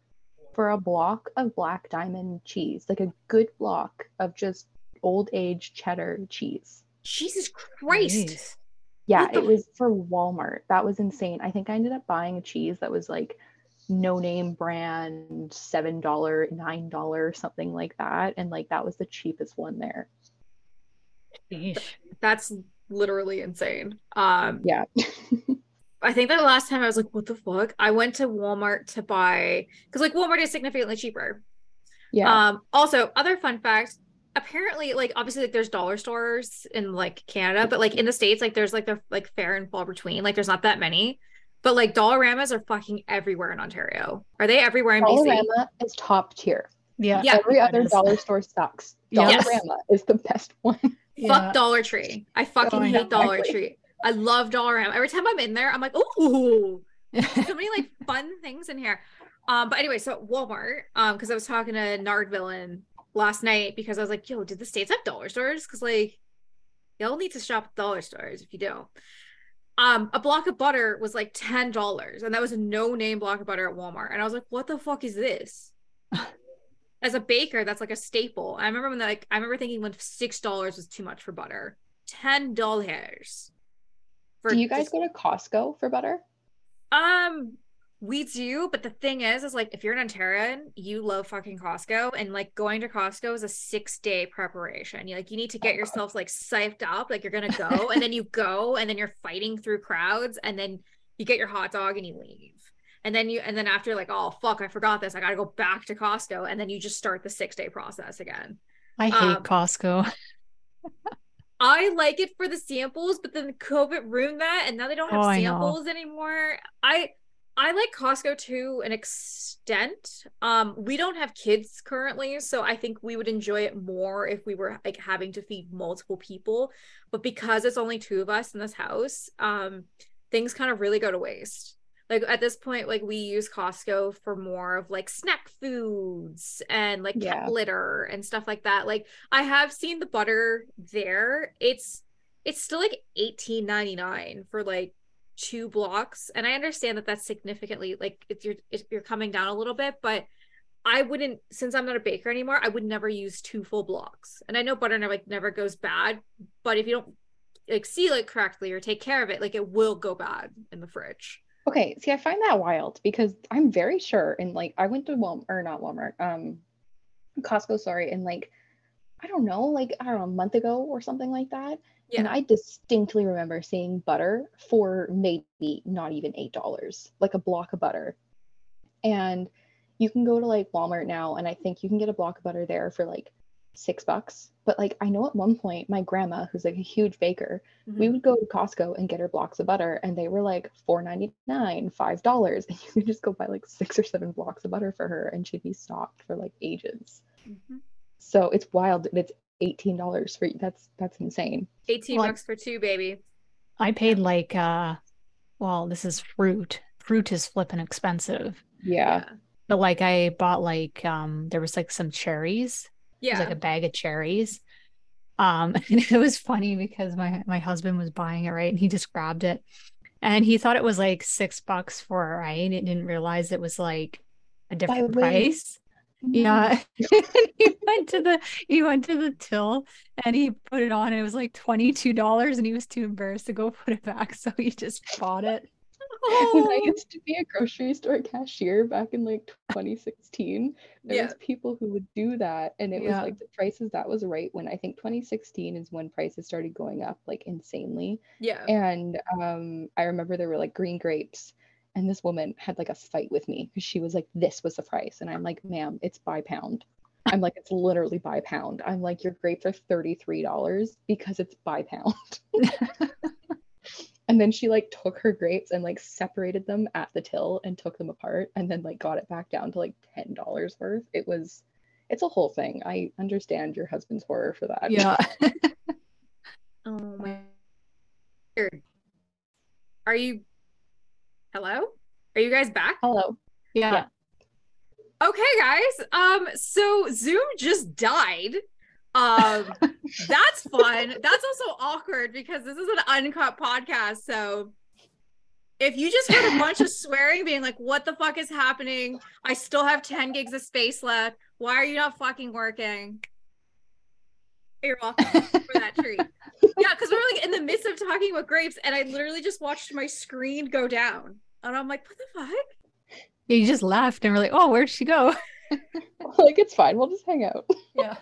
[SPEAKER 3] for a block of black diamond cheese, like a good block of just old age cheddar cheese.
[SPEAKER 1] Jesus Christ.
[SPEAKER 2] Jeez.
[SPEAKER 3] Yeah,
[SPEAKER 1] the-
[SPEAKER 3] it was for Walmart. That was insane. I think I ended up buying a cheese that was like no name brand, $7, $9, something like that. And like that was the cheapest one there.
[SPEAKER 1] That's literally insane. Um
[SPEAKER 3] Yeah.
[SPEAKER 1] I think that the last time I was like, what the fuck? I went to Walmart to buy because like Walmart is significantly cheaper.
[SPEAKER 3] Yeah.
[SPEAKER 1] Um, also, other fun fact, apparently, like obviously, like there's dollar stores in like Canada, but like in the States, like there's like the like fair and fall between. Like there's not that many. But like Dollaramas are fucking everywhere in Ontario. Are they everywhere in BC?
[SPEAKER 3] Dollarama is top tier.
[SPEAKER 2] Yeah.
[SPEAKER 1] Yeah.
[SPEAKER 3] Every other dollar store sucks.
[SPEAKER 2] Yes.
[SPEAKER 3] Dollarama is the best one.
[SPEAKER 2] Yeah.
[SPEAKER 1] Fuck Dollar Tree. I fucking
[SPEAKER 2] Oh,
[SPEAKER 1] hate
[SPEAKER 2] know.
[SPEAKER 1] Dollar Tree. I love Dollarama. Every time I'm in there, I'm like, ooh, so many like fun things in here. Um, but anyway, so Walmart, um, because I was talking to Nard Villain last night because I was like, yo, did the states have dollar stores? Because like y'all need to shop at dollar stores if you don't. Um, a block of butter was like ten dollars, and that was a no-name block of butter at Walmart. And I was like, what the fuck is this? As a baker, that's like a staple. I remember when like I remember thinking when six dollars was too much for butter. Ten dollars.
[SPEAKER 3] Do you guys go to Costco for butter?
[SPEAKER 1] Um, we do, but the thing is, is like if you're an Ontarian, you love fucking Costco, and like going to Costco is a six day preparation. You like you need to get yourself like psyched up, like you're gonna go, and then you go, and then you're fighting through crowds, and then you get your hot dog and you leave. And then you and then after like, oh fuck, I forgot this. I gotta go back to Costco, and then you just start the six day process again.
[SPEAKER 2] I hate
[SPEAKER 1] Um,
[SPEAKER 2] Costco.
[SPEAKER 1] I like it for the samples, but then COVID ruined that, and now they don't have
[SPEAKER 2] Oh,
[SPEAKER 1] samples anymore. I I like Costco to an extent. Um, we don't have kids currently, so I think we would enjoy it more if we were like having to feed multiple people. But because it's only two of us in this house, um, things kind of really go to waste. Like at this point, like we use Costco for more of like snack foods and like cat litter and stuff like that. Like I have seen the butter there. It's it's still like eighteen ninety nine for like two blocks, and I understand that that's significantly like if you're if you're coming down a little bit, but I wouldn't since I'm not a baker anymore. I would never use two full blocks, and I know butter never like never goes bad, but if you don't like seal it correctly or take care of it, like it will go bad in the fridge.
[SPEAKER 3] Okay, see, I find that wild because I'm very sure, and like I went to Walmart or not Walmart, um, Costco, sorry, and like I don't know, like I don't know, a month ago or something like that, and I distinctly remember seeing butter for maybe not even eight dollars, like a block of butter, and you can go to like Walmart now, and I think you can get a block of butter there for like six bucks. But like I know at one point, my grandma, who's like a huge baker, we
[SPEAKER 1] Mhm.
[SPEAKER 3] would go to Costco and get her blocks of butter, and they were like $4.99, $5. And you could just go buy like six or seven blocks of butter for her, and she'd be stocked for like ages.
[SPEAKER 1] Mhm.
[SPEAKER 3] So it's wild. that It's $18 for that's that's insane.
[SPEAKER 1] eighteen
[SPEAKER 2] Well, I-
[SPEAKER 1] bucks for two, baby.
[SPEAKER 2] I paid like uh well, this is fruit. Fruit is flipping expensive.
[SPEAKER 3] Yeah.
[SPEAKER 2] But like I bought like um there was like some cherries. It
[SPEAKER 1] Yeah,
[SPEAKER 2] was like a bag of cherries. Um and it was funny because my my husband was buying it, right? And he just grabbed it. And he thought it was like six bucks for it, right? And didn't realize it was like a different
[SPEAKER 3] weight.
[SPEAKER 2] price. Yeah. he went to the he went to the till and he put it on and it was like $22 and he was too embarrassed to go put it back. So he just bought it.
[SPEAKER 3] When I
[SPEAKER 1] Oh.
[SPEAKER 3] used to be a grocery store cashier back in like 2016, there
[SPEAKER 1] Yeah.
[SPEAKER 3] was people who would do that, and it was like the prices that was right when I think 2016 is when prices started going up like insanely.
[SPEAKER 1] yeah.
[SPEAKER 3] And um, I remember there were like green grapes, and this woman had like a fight with me because she was like, "This was the price," and I'm like, "Ma'am, it's by pound." I'm like, "It's literally by pound." I'm like, "Your grapes are thirty three dollars because it's by pound." and then she like took her grapes and like separated them at the till and took them apart, and then like got it back down to like ten dollars worth. It was, it's a whole thing. I understand your husband's horror for that.
[SPEAKER 2] Yeah.
[SPEAKER 1] Oh my. Are you? Hello? Are you guys back?
[SPEAKER 3] Hello.
[SPEAKER 2] Yeah.
[SPEAKER 1] Okay, guys. Um, so Zoom just died. Um, that's fun. That's also awkward because this is an uncut podcast. So if you just heard a bunch of swearing, being like, what the fuck is happening? I still have 10 gigs of space left. Why are you not fucking working? You're welcome for that treat. Yeah, because we we're like in the midst of talking about grapes, and I literally just watched my screen go down. And I'm like, what the fuck?
[SPEAKER 2] Yeah, you just laughed and we're like, oh, where'd she go?
[SPEAKER 3] like it's fine. We'll just hang out.
[SPEAKER 2] Yeah.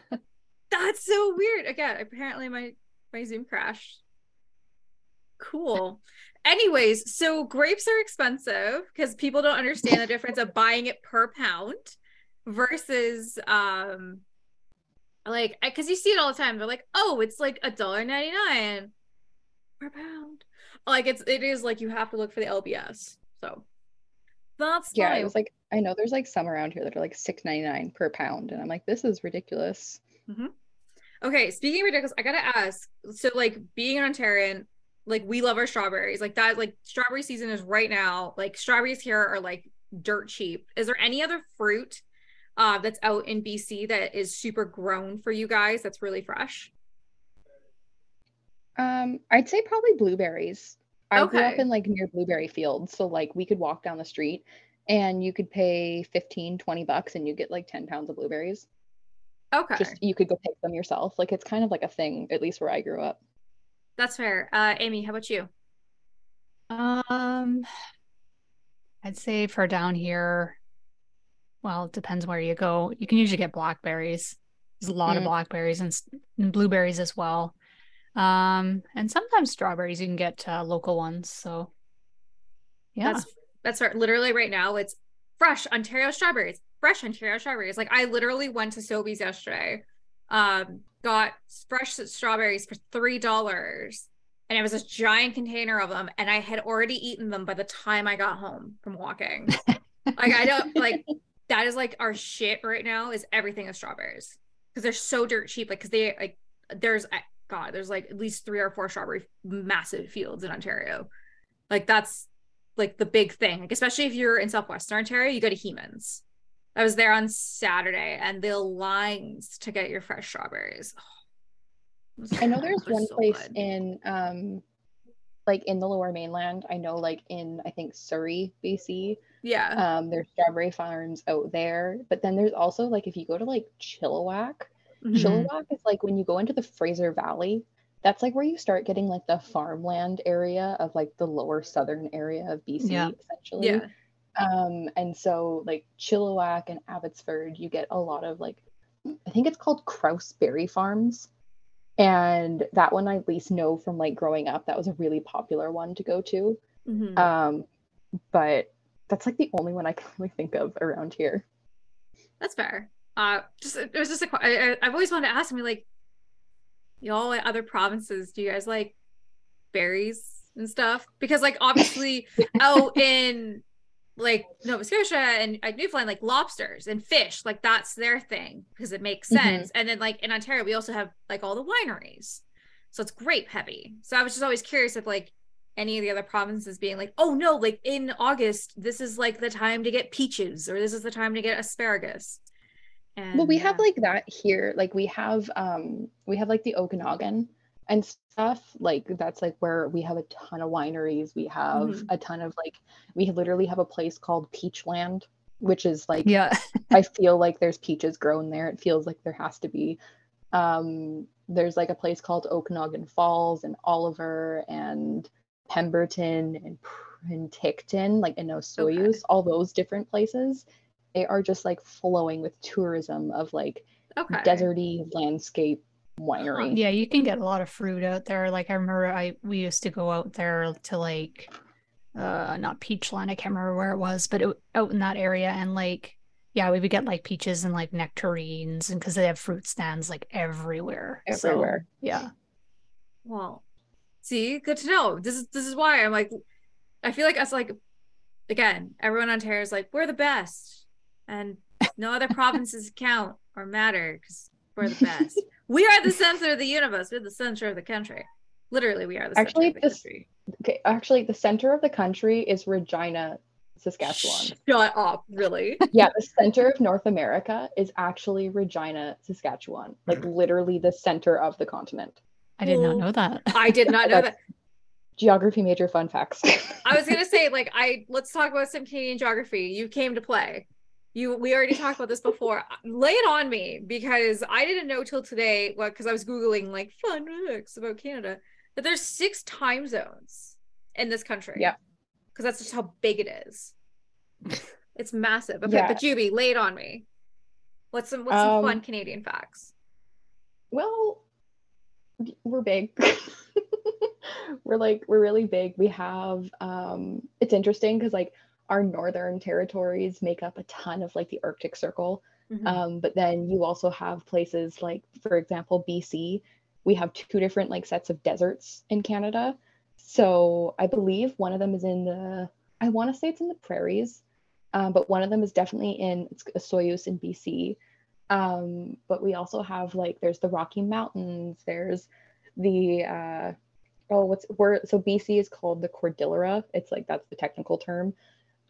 [SPEAKER 1] That's so weird. Again, apparently my my Zoom crashed. Cool. Anyways, so grapes are expensive because people don't understand the difference of buying it per pound versus um like because you see it all the time. They're like, oh, it's like a dollar ninety nine per pound. Like it's it is like you have to look for the LBS. So that's
[SPEAKER 3] Yeah, it was like I know there's like some around here that are like six ninety nine per pound, and I'm like, this is ridiculous. Mm-hmm.
[SPEAKER 1] Okay, speaking of ridiculous, I gotta ask. So, like, being an Ontarian, like, we love our strawberries. Like that, like, strawberry season is right now. Like, strawberries here are like dirt cheap. Is there any other fruit uh, that's out in BC that is super grown for you guys? That's really fresh.
[SPEAKER 3] Um, I'd say probably blueberries. I grew up in like near blueberry fields, so like we could walk down the street and you could pay 15, 20 bucks and you get like 10 pounds of blueberries.
[SPEAKER 1] Okay,
[SPEAKER 3] Just you could go pick them yourself. Like it's kind of like a thing, at least where I grew up.
[SPEAKER 1] that's fair. Uh, Amy, how about you?
[SPEAKER 2] Um, I'd say for down here, well, it depends where you go. You can usually get blackberries. There's a lot of
[SPEAKER 3] Mm.
[SPEAKER 2] blackberries and, and blueberries as well. Um, and sometimes strawberries you can get uh, local ones. So, yeah.
[SPEAKER 1] That's that's right. Literally right now, it's fresh Ontario strawberries. Fresh Ontario strawberries. Like I literally went to Sobeys yesterday, um, got fresh strawberries for three dollars, and it was this giant container of them, and I had already eaten them by the time I got home from walking. like I don't like that is like our shit right now is everything is strawberries because they're so dirt cheap. Like because they like there's God there's like at least three or four strawberry massive fields in Ontario. Like that's like the big thing. Like especially if you're in southwestern Ontario, you go to Heeman's. I was there on Saturday and the lines to get your fresh strawberries. Oh,
[SPEAKER 3] I know there's one
[SPEAKER 1] so
[SPEAKER 3] place
[SPEAKER 1] good.
[SPEAKER 3] in um like in the lower mainland. I know like in I think Surrey, BC,
[SPEAKER 1] yeah.
[SPEAKER 3] um there's strawberry farms out there. But then there's also like if you go to like Chilliwack,
[SPEAKER 1] Mhm.
[SPEAKER 3] Chilliwack is like when you go into the Fraser Valley, that's like where you start getting like the farmland area of like the lower southern area of BC,
[SPEAKER 2] Yeah.
[SPEAKER 3] essentially.
[SPEAKER 1] Yeah.
[SPEAKER 3] Um, and so like Chilliwack and Abbotsford, you get a lot of like I think it's called Krause Berry Farms. And that one I at least know from like growing up, that was a really popular one to go to.
[SPEAKER 1] Mhm.
[SPEAKER 3] Um, but that's like the only one I can really think of around here.
[SPEAKER 1] That's fair. Uh, just it was just a. I, I've always wanted to ask me like, y'all in other provinces, do you guys like berries and stuff? Because like obviously out in like Nova Scotia and Newfoundland, like lobsters and fish, like that's their thing because it makes
[SPEAKER 3] Mhm.
[SPEAKER 1] sense. And then like in Ontario, we also have like all the wineries, so it's grape heavy. So I was just always curious if like any of the other provinces being like, oh no, like in August, this is like the time to get peaches or this is the time to get asparagus. And
[SPEAKER 3] well, we have like that here. Like we have um we have like the Okanagan and stuff. Like that's like where we have a ton of wineries. We have
[SPEAKER 1] Mhm.
[SPEAKER 3] a ton of like we literally have a place called Peachland, which is like
[SPEAKER 2] Yeah.
[SPEAKER 3] I feel like there's peaches grown there. It feels like there has to be. Um, there's like a place called Okanagan Falls and Oliver and Pemberton and Penticton, like in Osoyoos, all those different places. They are just like flowing with tourism of like
[SPEAKER 1] okay.
[SPEAKER 3] deserty landscape winery.
[SPEAKER 2] Yeah, you can get a lot of fruit out there. Like I remember I we used to go out there to like uh not Peachland, I can't remember where it was, but it, out in that area and like yeah, we would get like peaches and like nectarines and because they have fruit stands like everywhere. So,
[SPEAKER 3] Everywhere.
[SPEAKER 2] yeah.
[SPEAKER 1] Well, see, good to know. This is this is why I'm like, I feel like us like, again, everyone on Ontario is like we're the best, and no other provinces count or matter because we're the best. we are the center of the universe. We're the center of the country. Literally, we are the
[SPEAKER 3] Actually,
[SPEAKER 1] center of the
[SPEAKER 3] this-
[SPEAKER 1] country.
[SPEAKER 3] Okay, actually, the center of the country is Regina Saskatchewan.
[SPEAKER 1] Shut up, really?
[SPEAKER 3] yeah, the center of North America is actually Regina, Saskatchewan. Like hmm. literally the center of the continent.
[SPEAKER 2] I did not know that.
[SPEAKER 1] I did not know that.
[SPEAKER 3] Geography major fun facts.
[SPEAKER 1] I was gonna say, like, I let's talk about some Canadian geography. You came to play. You we already talked about this before. Lay it on me because I didn't know till today. What? Because I was googling like fun facts about Canada that there's six time zones in this country.
[SPEAKER 3] Yeah.
[SPEAKER 1] Because that's just how big it is. It's massive. Okay,
[SPEAKER 3] Yeah.
[SPEAKER 1] but Jubie, lay it on me. What's some what's some
[SPEAKER 3] Um,
[SPEAKER 1] fun Canadian facts?
[SPEAKER 3] well, we're big. we're like we're really big. We have um it's interesting because like our northern territories make up a ton of like the Arctic Circle.
[SPEAKER 1] Mhm.
[SPEAKER 3] Um, but then you also have places like, for example, BC. We have two different like sets of deserts in Canada. So I believe one of them is in the, I want to say it's in the prairies, um, but one of them is definitely in it's Osoyoos in BC. Um, but we also have like there's the Rocky Mountains. There's the uh, oh what's where so BC is called the Cordillera. It's like that's the technical term.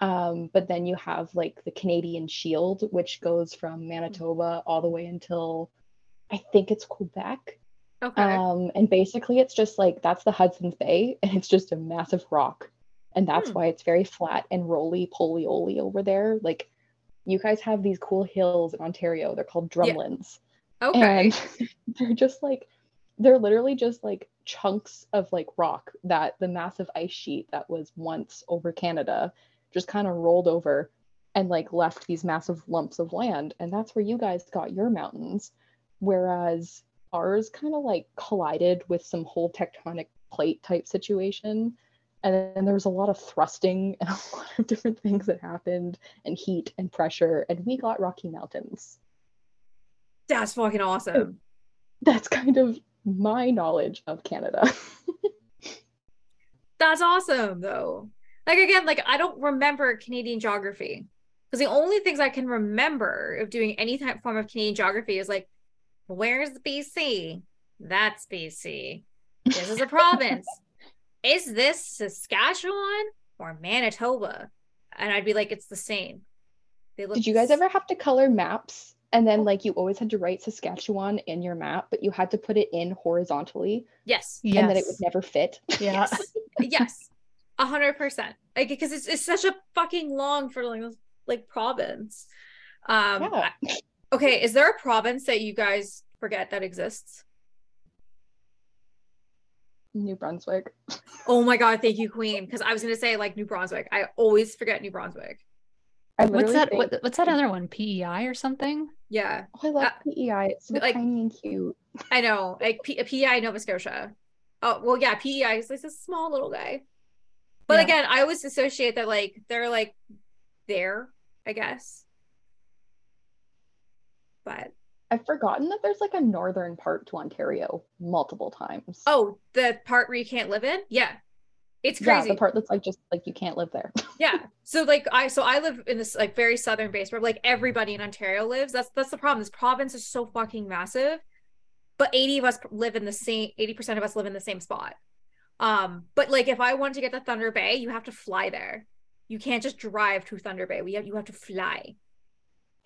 [SPEAKER 3] Um, but then you have like the Canadian Shield, which goes from Manitoba all the way until I think it's Quebec.
[SPEAKER 1] okay.
[SPEAKER 3] Um, and basically, it's just like that's the Hudson's Bay, and it's just a massive rock. And that's
[SPEAKER 1] Hmm.
[SPEAKER 3] why it's very flat and roly poly oly over there. Like, you guys have these cool hills in Ontario. They're called
[SPEAKER 1] Yeah.
[SPEAKER 3] drumlins.
[SPEAKER 1] okay.
[SPEAKER 3] And they're just like, they're literally just like chunks of like rock that the massive ice sheet that was once over Canada just kind of rolled over and like left these massive lumps of land. And that's where you guys got your mountains. Whereas ours kind of like collided with some whole tectonic plate type situation. And then there was a lot of thrusting and a lot of different things that happened, and heat and pressure. And we got Rocky Mountains.
[SPEAKER 1] That's fucking awesome.
[SPEAKER 3] That's kind of my knowledge of Canada.
[SPEAKER 1] That's awesome though. Like again, like I don't remember Canadian geography. Because the only things I can remember of doing any type form of Canadian geography is like, where's BC? That's BC. This is a province. Is this Saskatchewan or Manitoba? And I'd be like, it's the same. They look
[SPEAKER 3] Did you guys ever have to color maps? And then, like, you always had to write Saskatchewan in your map, but you had to put it in horizontally,
[SPEAKER 1] Yes.
[SPEAKER 2] Yes.
[SPEAKER 3] and then it would never fit.
[SPEAKER 2] Yeah.
[SPEAKER 1] yes. A hundred percent. Like because it's it's such a fucking long for like like province. Um
[SPEAKER 3] Yeah.
[SPEAKER 1] I- okay, is there a province that you guys forget that exists?
[SPEAKER 3] New Brunswick.
[SPEAKER 1] Oh my god, thank you, Queen. Because I was gonna say like New Brunswick. I always forget New Brunswick.
[SPEAKER 2] What's that?
[SPEAKER 3] think-
[SPEAKER 2] What, what's that other one? PEI or something?
[SPEAKER 1] Yeah,
[SPEAKER 3] Oh, I love
[SPEAKER 1] uh,
[SPEAKER 3] PEI. It's so
[SPEAKER 1] like-
[SPEAKER 3] tiny and cute.
[SPEAKER 1] I know. Like P- PEI Nova Scotia. Oh well, yeah, PEI is like a small little guy. But
[SPEAKER 2] Yeah.
[SPEAKER 1] again, I always associate that like they're like there, I guess. But
[SPEAKER 3] I've forgotten that there's like a northern part to Ontario multiple times.
[SPEAKER 1] oh, the part where you can't live in? Yeah. It's
[SPEAKER 3] yeah,
[SPEAKER 1] crazy.
[SPEAKER 3] the part that's like just like you can't live there.
[SPEAKER 1] yeah. So like I so I live in this like very southern base where like everybody in Ontario lives. That's that's the problem. This province is so fucking massive. But 80 of us live in the same 80% of us live in the same spot. Um, but like if I wanted to get to Thunder Bay, you have to fly there. You can't just drive to Thunder Bay. We have you have to fly.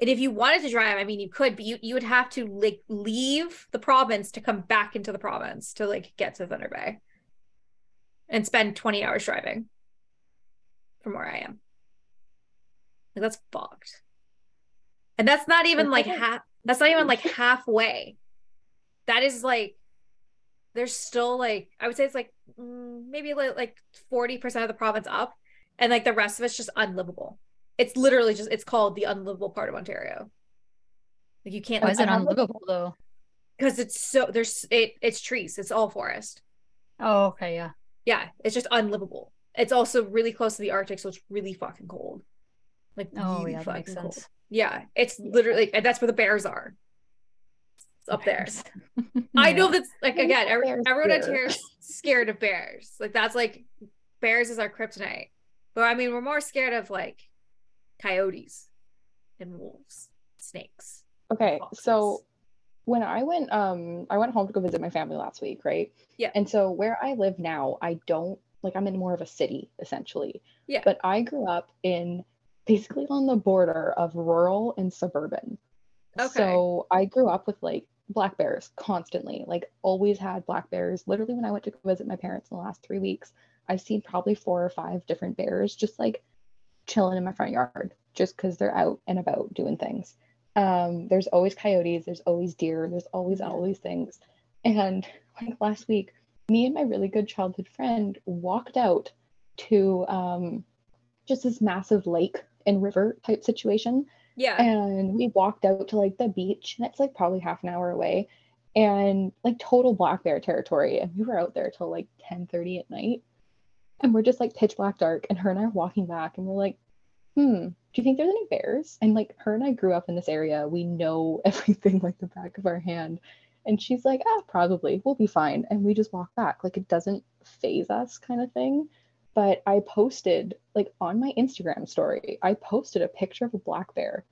[SPEAKER 1] And if you wanted to drive, I mean you could, but you, you would have to like leave the province to come back into the province to like get to Thunder Bay and spend 20 hours driving from where I am. Like that's fucked. And that's not even like half that's not even like halfway. That is like there's still like I would say it's like mm, maybe like like 40% of the province up and like the rest of it's just unlivable. It's literally just it's called the unlivable part of Ontario. Like you can't
[SPEAKER 2] Why is it
[SPEAKER 3] I have, like-
[SPEAKER 2] unlivable though?
[SPEAKER 1] because it's so there's it it's trees, it's all forest.
[SPEAKER 2] Oh, okay, yeah.
[SPEAKER 1] Yeah, it's just unlivable. It's also really close to the Arctic, so it's really fucking cold. Like
[SPEAKER 2] Oh,
[SPEAKER 1] really
[SPEAKER 2] yeah, that makes
[SPEAKER 1] fucking
[SPEAKER 2] sense.
[SPEAKER 1] Yeah, it's literally and that's where the bears are. It's up there. I know that's like again, every, everyone out
[SPEAKER 3] here?
[SPEAKER 1] here is scared of bears. Like that's like bears is our kryptonite. But I mean, we're more scared of like coyotes and wolves, snakes.
[SPEAKER 3] Okay,
[SPEAKER 1] Foxes.
[SPEAKER 3] so when I went um I went home to go visit my family last week, right?
[SPEAKER 1] Yeah.
[SPEAKER 3] And so where I live now, I don't like I'm in more of a city essentially.
[SPEAKER 1] Yeah.
[SPEAKER 3] But I grew up in basically on the border of rural and suburban.
[SPEAKER 1] Okay.
[SPEAKER 3] So I grew up with like black bears constantly, like always had black bears. Literally, when I went to go visit my parents in the last three weeks, I've seen probably four or five different bears just like chilling in my front yard just because they're out and about doing things. Um, there's always coyotes, there's always deer, there's always all these things. And like last week, me and my really good childhood friend walked out to um, just this massive lake and river type situation
[SPEAKER 1] yeah.
[SPEAKER 3] and we walked out to like the beach and it's like probably half an hour away and like total black bear territory and we were out there till like 10 30 at night and we're just like pitch black dark and her and i are walking back and we're like hmm do you think there's any bears? And like her and i grew up in this area. We know everything like the back of our hand. And she's like ah probably. We'll be fine. And we just walk back. Like it doesn't phase us kind of thing. But I posted like on my Instagram story, I posted a picture of a black bear.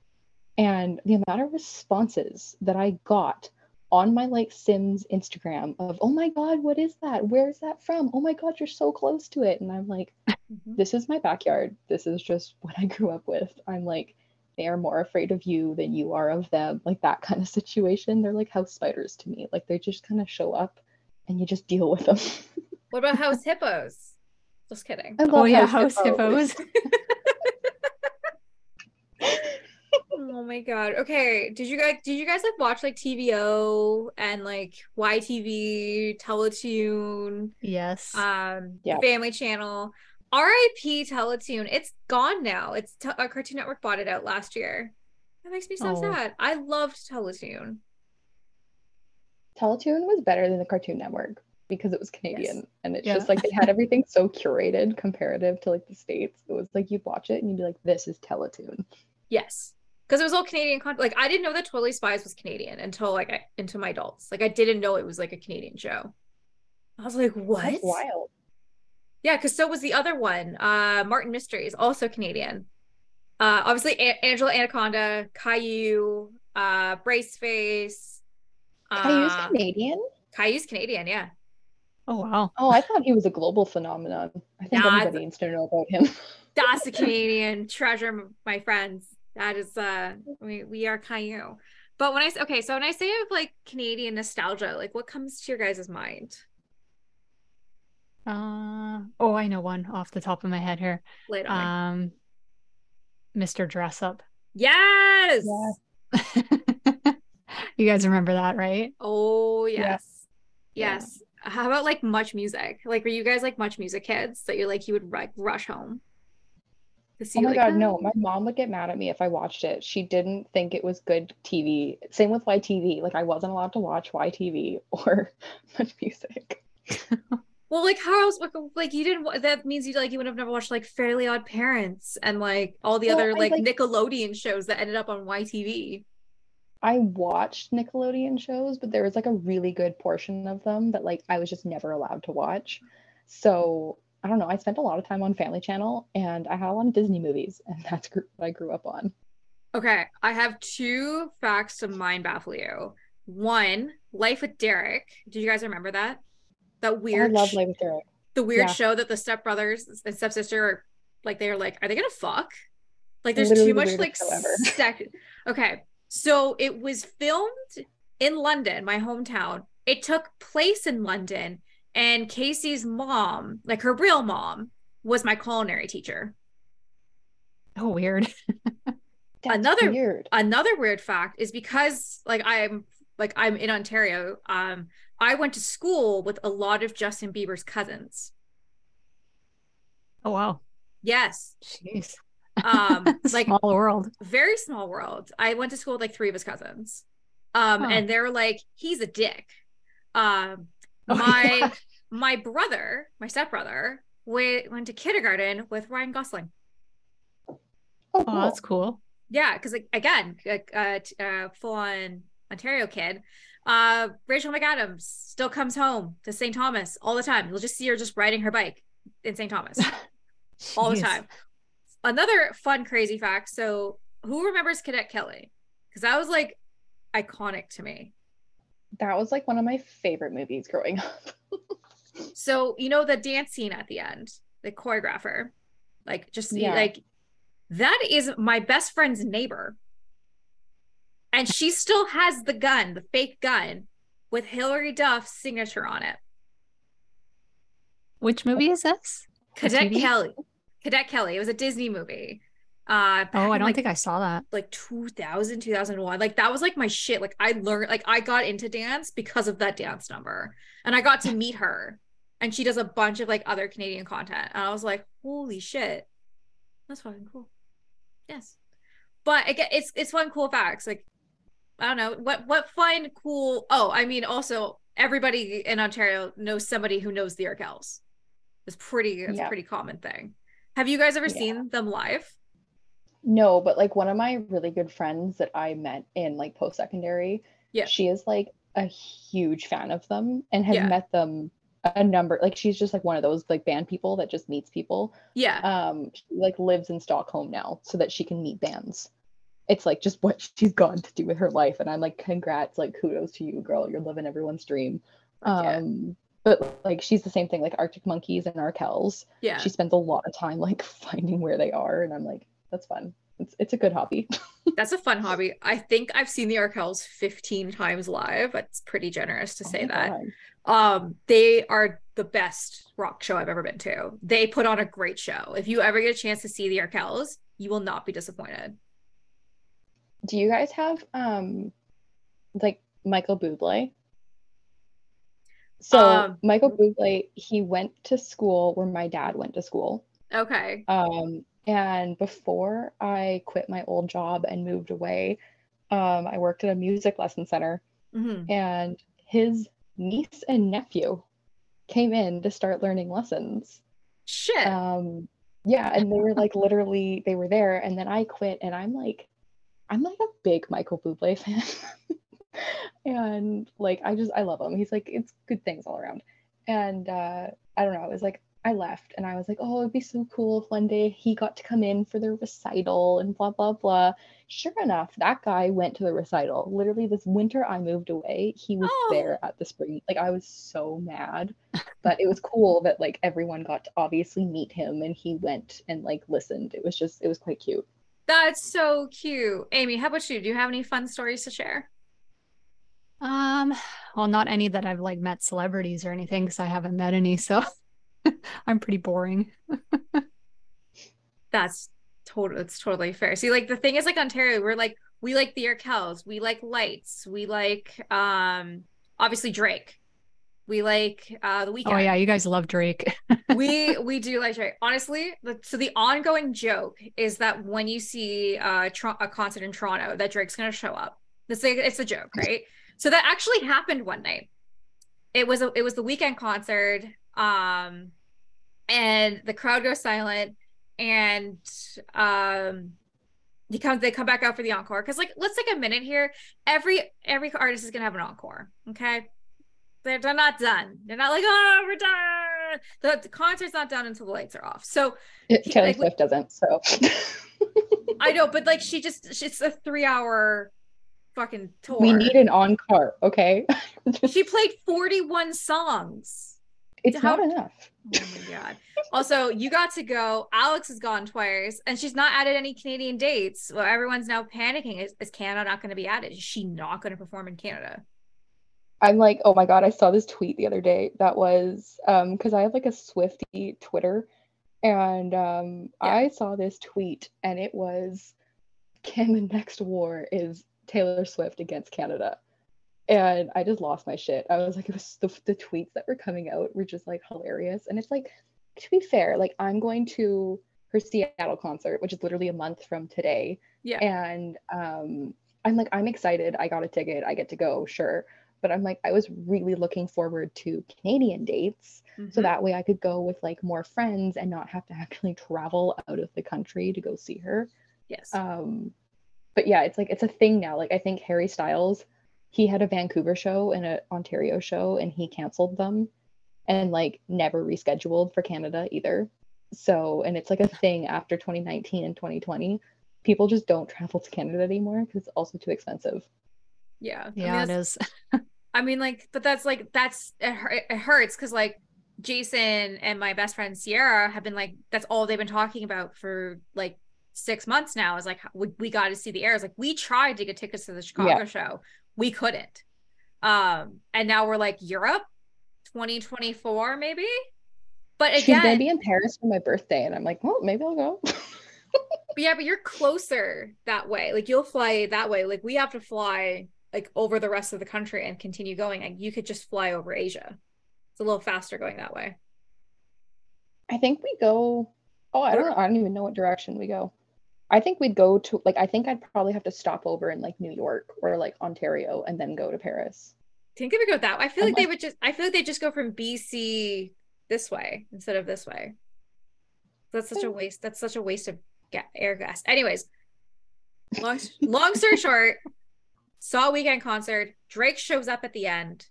[SPEAKER 3] And the amount of responses that I got on my like Sims Instagram of, oh my God, what is that? Where's that from? Oh my God, you're so close to it. And I'm like,
[SPEAKER 1] Mhm.
[SPEAKER 3] this is my backyard. This is just what I grew up with. I'm like, they are more afraid of you than you are of them. Like that kind of situation. They're like house spiders to me. Like they just kind of show up and you just deal with them.
[SPEAKER 1] What about house hippos? Just kidding.
[SPEAKER 3] I
[SPEAKER 2] Oh
[SPEAKER 3] love
[SPEAKER 2] yeah, house
[SPEAKER 3] hippo.
[SPEAKER 2] hippos.
[SPEAKER 1] Oh my god. Okay. Did you guys did you guys like watch like TVO and like YTV, Teletoon,
[SPEAKER 2] yes.
[SPEAKER 1] um
[SPEAKER 3] Yeah.
[SPEAKER 1] Family Channel? RIP Teletoon. It's gone now. It's t- uh, Cartoon Network bought it out last year. That makes me so
[SPEAKER 2] Oh.
[SPEAKER 1] sad. I loved Teletoon.
[SPEAKER 3] Teletoon was better than the Cartoon Network because it was Canadian and it's
[SPEAKER 2] Yeah.
[SPEAKER 3] just like it had everything so curated comparative to like the states. It was like you'd watch it and you'd be like, "This is Teletoon."
[SPEAKER 1] Yes. Because it was all Canadian content. Like I didn't know that Totally Spies was Canadian until like I, into my adults. Like I didn't know it was like a Canadian show. I was like, what?
[SPEAKER 3] That's wild.
[SPEAKER 1] Yeah, because so was the other one, uh, Martin Mysteries, also Canadian. Uh, obviously, A- Angela Anaconda, Caillou, uh, Braceface.
[SPEAKER 3] Caillou's
[SPEAKER 1] Uh,
[SPEAKER 3] Canadian?
[SPEAKER 1] Caillou's Canadian, yeah.
[SPEAKER 2] oh wow.
[SPEAKER 3] Oh, I thought he was a global phenomenon. I think
[SPEAKER 1] Nah,
[SPEAKER 3] everybody needs to know about him.
[SPEAKER 1] That's a Canadian treasure, my friends. That is, uh, we we are Caillou. But when I s- okay, so when I say of like Canadian nostalgia, like what comes to your guys' mind?
[SPEAKER 2] Uh oh, I know one off the top of my head here.
[SPEAKER 1] Lay it on me.
[SPEAKER 2] Um, Mr. Dress Up.
[SPEAKER 1] yes.
[SPEAKER 3] Yeah.
[SPEAKER 2] you guys remember that, right?
[SPEAKER 1] Oh
[SPEAKER 3] Yeah.
[SPEAKER 1] yes.
[SPEAKER 3] Yeah.
[SPEAKER 1] Yes. How about like MuchMusic? Like were you guys like MuchMusic kids that you like you would like rush home? See
[SPEAKER 3] Oh my
[SPEAKER 1] like,
[SPEAKER 3] god, no.
[SPEAKER 1] "Oh."
[SPEAKER 3] My mom would get mad at me if I watched it. She didn't think it was good TV. Same with YTV. Like I wasn't allowed to watch YTV or MuchMusic.
[SPEAKER 1] Well, like how else like, like you didn't that means you like you would have never watched like Fairly Odd Parents and like all the
[SPEAKER 3] Well,
[SPEAKER 1] other like,
[SPEAKER 3] like-
[SPEAKER 1] Nickelodeon shows that ended up on YTV.
[SPEAKER 3] I watched Nickelodeon shows, but there was like a really good portion of them that like I was just never allowed to watch. So I don't know. I spent a lot of time on Family Channel and I had a lot of Disney movies, and that's gr- what I grew up on.
[SPEAKER 1] Okay, I have two facts to mind baffle you. One, Life with Derek. Did you guys remember that? That weird.
[SPEAKER 3] I
[SPEAKER 1] love
[SPEAKER 3] Life with Derek.
[SPEAKER 1] the weird
[SPEAKER 3] Yeah.
[SPEAKER 1] show that the stepbrothers and stepsister are like they're like are they gonna fuck like there's
[SPEAKER 3] Literally
[SPEAKER 1] too much like sex okay so it was filmed in london my hometown it took place in london and casey's mom like her real mom was my culinary teacher
[SPEAKER 2] Oh, weird.
[SPEAKER 3] That's
[SPEAKER 1] Another-
[SPEAKER 3] weird.
[SPEAKER 1] another weird fact is because like i'm like i'm in ontario um i went to school with a lot of justin bieber's cousins
[SPEAKER 2] Oh wow.
[SPEAKER 1] yes
[SPEAKER 2] Jeez.
[SPEAKER 1] um like
[SPEAKER 2] Small world.
[SPEAKER 1] very small world. I went to school with like three of his cousins. Um,
[SPEAKER 2] Huh.
[SPEAKER 1] and they're like, he's a dick. Um,
[SPEAKER 2] Oh,
[SPEAKER 1] my
[SPEAKER 2] yeah.
[SPEAKER 1] my brother, my stepbrother, went went to kindergarten with Ryan Gosling.
[SPEAKER 3] Oh,
[SPEAKER 2] Oh, that's cool.
[SPEAKER 1] Yeah, because like again, like, uh, t- uh, full on Ontario kid. Uh, Rachel McAdams still comes home to St. Thomas all the time. You'll just see her just riding her bike in St. Thomas all the time. Another fun, crazy fact. So, who remembers Cadet Kelly? Because that was like iconic to me.
[SPEAKER 3] That was like one of my favorite movies growing up.
[SPEAKER 1] So you know the dance scene at the end, the choreographer, like just
[SPEAKER 3] Yeah.
[SPEAKER 1] like that is my best friend's neighbor, and she still has the gun, the fake gun, with Hilary Duff's signature on it.
[SPEAKER 2] Which movie is this?
[SPEAKER 1] Cadet Kelly, Cadet Kelly. It was a Disney movie. Uh,
[SPEAKER 2] Oh, I don't
[SPEAKER 1] like,
[SPEAKER 2] think I saw that.
[SPEAKER 1] like 2000 2001 like that was like my shit. Like i learned like i got into dance because of that dance number. And i got to meet her. And she does a bunch of like other canadian content. And i was like holy shit. That's fucking cool. Yes. But again it's it's fun cool facts. Like i don't know. What what fun cool oh i mean also everybody in ontario knows somebody who knows the Arkells it's pretty it's a pretty common thing. Have you guys ever
[SPEAKER 3] Yeah.
[SPEAKER 1] seen them live
[SPEAKER 3] No, but like one of my really good friends that I met in like post secondary,
[SPEAKER 1] Yeah.
[SPEAKER 3] she is like a huge fan of them and has
[SPEAKER 1] Yeah.
[SPEAKER 3] met them a number like she's just like one of those like band people that just meets people.
[SPEAKER 1] yeah
[SPEAKER 3] Um she like lives in Stockholm now so that she can meet bands. It's like just what she's gone to do with her life and I'm like congrats like kudos to you girl you're living everyone's dream. Um but like she's the same thing like Arctic Monkeys and Arkells
[SPEAKER 1] yeah
[SPEAKER 3] she spends a lot of time like finding where they are and i'm like that's fun it's, it's a good hobby
[SPEAKER 1] That's a fun hobby. I think I've seen the Arkells 15 times live. That's pretty generous to
[SPEAKER 3] Oh
[SPEAKER 1] say that.
[SPEAKER 3] God.
[SPEAKER 1] Um, they are the best rock show I've ever been to. They put on a great show. If you ever get a chance to see the Arkells, you will not be disappointed.
[SPEAKER 3] do you guys have um like michael bublé so
[SPEAKER 1] Um,
[SPEAKER 3] michael bublé he went to school where my dad went to school
[SPEAKER 1] Okay.
[SPEAKER 3] um and before i quit my old job and moved away um i worked at a music lesson center.
[SPEAKER 1] Mhm.
[SPEAKER 3] and his niece and nephew came in to start learning lessons.
[SPEAKER 1] Shit.
[SPEAKER 3] um yeah and they were like literally they were there. And then i quit and i'm like i'm like a big michael bublé fan. And like i just i love him. He's like it's good things all around. And uh i don't know it was like i left and i was like oh it'd be so cool if one day he got to come in for the recital and blah blah blah sure enough that guy went to the recital literally this winter i moved away he was
[SPEAKER 1] Oh.
[SPEAKER 3] there at the spring like i was so mad but it was cool that like everyone got to obviously meet him and he went and like listened it was just it was quite cute
[SPEAKER 1] That's so cute. Amy, how about you? Do you have any fun stories to share?
[SPEAKER 2] Um, well, not any that I've like met celebrities or anything because I haven't met any, so I'm pretty boring.
[SPEAKER 1] That's total it's totally fair. See, like the thing is like Ontario, we're like we like the Arkells, we like lights, we like um obviously Drake. We like uh the Weeknd.
[SPEAKER 2] Oh yeah, you guys love Drake.
[SPEAKER 1] we we do like Drake. Honestly, the, so the ongoing joke is that when you see uh Tro- a concert in Toronto, that Drake's gonna show up. It's like it's a joke, right? So that actually happened one night. It was a it was the Weeknd concert, um, and the crowd goes silent, and um, he comes they come back out for the encore because like let's take a minute here. Every every artist is gonna have an encore, okay? They're, they're not done. They're not like, oh, we're done. The, the concert's not done until the lights are off. So
[SPEAKER 3] It- taylor
[SPEAKER 1] like,
[SPEAKER 3] swift doesn't so
[SPEAKER 1] I know, but like she just, it's a three hour fucking tour.
[SPEAKER 3] we need an encore okay
[SPEAKER 1] she played 41 songs.
[SPEAKER 3] It's
[SPEAKER 1] How-
[SPEAKER 3] not enough
[SPEAKER 1] Oh my God. Also, you got to go. Alex has gone twice and she's not added any Canadian dates. Well, everyone's now panicking. Is, is Canada not going to be added? Is she not going to perform in Canada?
[SPEAKER 3] i'm like oh my god i saw this tweet the other day that was um because i have like a Swiftie twitter and um
[SPEAKER 1] Yeah.
[SPEAKER 3] i saw this tweet and it was can the next war is taylor swift against canada and i just lost my shit. I was like it was the, the tweets that were coming out were just like hilarious. And it's like to be fair like i'm going to her seattle concert which is literally a month from today.
[SPEAKER 1] Yeah.
[SPEAKER 3] and um i'm like i'm excited. I got a ticket. I get to go sure. But i'm like i was really looking forward to canadian dates so
[SPEAKER 1] Mhm.
[SPEAKER 3] that way i could go with like more friends and not have to actually travel out of the country to go see her.
[SPEAKER 1] Yes.
[SPEAKER 3] um but yeah it's like it's a thing now. Like i think harry styles he had a vancouver show and an ontario show and he canceled them and like never rescheduled for canada either so and it's like a thing after 2019 and 2020 people just don't travel to canada anymore because it's also too expensive
[SPEAKER 1] yeah. I mean,
[SPEAKER 2] Yeah, it
[SPEAKER 1] that's-
[SPEAKER 2] is.
[SPEAKER 1] I mean, like, but that's like that's it, it hurts because like Jason and my best friend Sierra have been like, that's all they've been talking about for like six months now. Is like we, we got to see the Eras. Like we tried to get tickets to the Chicago yeah. show, we couldn't. Um, and now we're like Europe, 2024 maybe. But again, she's
[SPEAKER 3] gonna be in Paris for my birthday, and I'm like, well, maybe I'll go.
[SPEAKER 1] but yeah, but you're closer that way. Like you'll fly that way. Like we have to fly like over the rest of the country and continue going. And you could just fly over Asia. It's a little faster going that way.
[SPEAKER 3] I think we go. Oh, I don't. I don't even know what direction we go. I think we'd go to like I think I'd probably have to stop over in like New York or like Ontario and then go to Paris.
[SPEAKER 1] Think of it go that way. I feel like, like they would just I feel like they just go from BC this way instead of this way. That's such a waste. That's such a waste of ga- air gas. Anyways, long long story short, saw a Weeknd concert. Drake shows up at the end,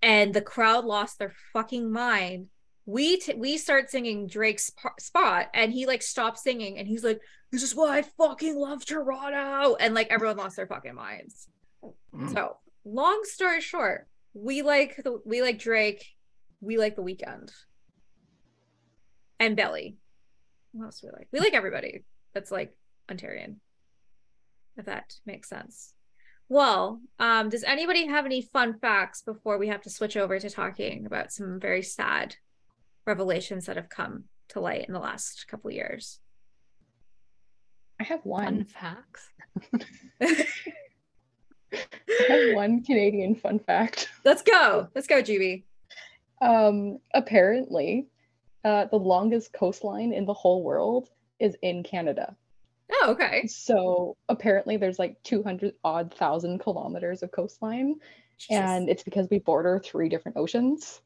[SPEAKER 1] and the crowd lost their fucking mind. We t- we start singing Drake's p- spot, and he like stops singing, and he's like, "This is why I fucking love Toronto," and like everyone lost their fucking minds. Mm. So, long story short, we like the we like Drake, we like the Weeknd, and Belly. What else do we like? We like everybody that's like Ontarian, if that makes sense. Well, um, does anybody have any fun facts before we have to switch over to talking about some very sad revelations that have come to light in the last couple years?
[SPEAKER 3] I have one.
[SPEAKER 2] Fun facts.
[SPEAKER 3] I have one Canadian fun fact.
[SPEAKER 1] Let's go. Let's go, Jubie.
[SPEAKER 3] Um, apparently, uh, the longest coastline in the whole world is in Canada.
[SPEAKER 1] Oh, okay.
[SPEAKER 3] So apparently there's like 200 odd thousand kilometers of coastline. Jesus. And it's because we border three different oceans.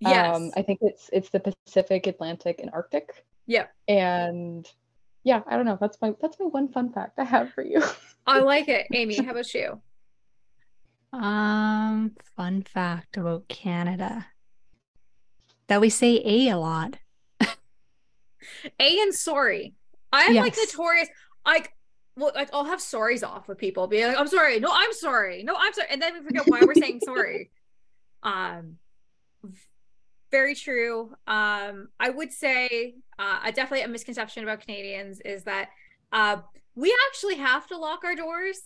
[SPEAKER 3] Yes. Um, I think it's it's the Pacific, Atlantic, and Arctic.
[SPEAKER 1] Yeah.
[SPEAKER 3] And yeah, I don't know. That's my that's my one fun fact I have for you.
[SPEAKER 1] I like it. Amy, how about you?
[SPEAKER 2] Um, fun fact about Canada. That we say A a lot.
[SPEAKER 1] a and sorry. I'm yes. like notorious. Like, well, like I'll have sorries off with people, be like, "I'm sorry." No, I'm sorry. No, I'm sorry, and then we forget why we're saying sorry. Um, very true. Um, I would say uh, definitely a misconception about Canadians is that uh, we actually have to lock our doors.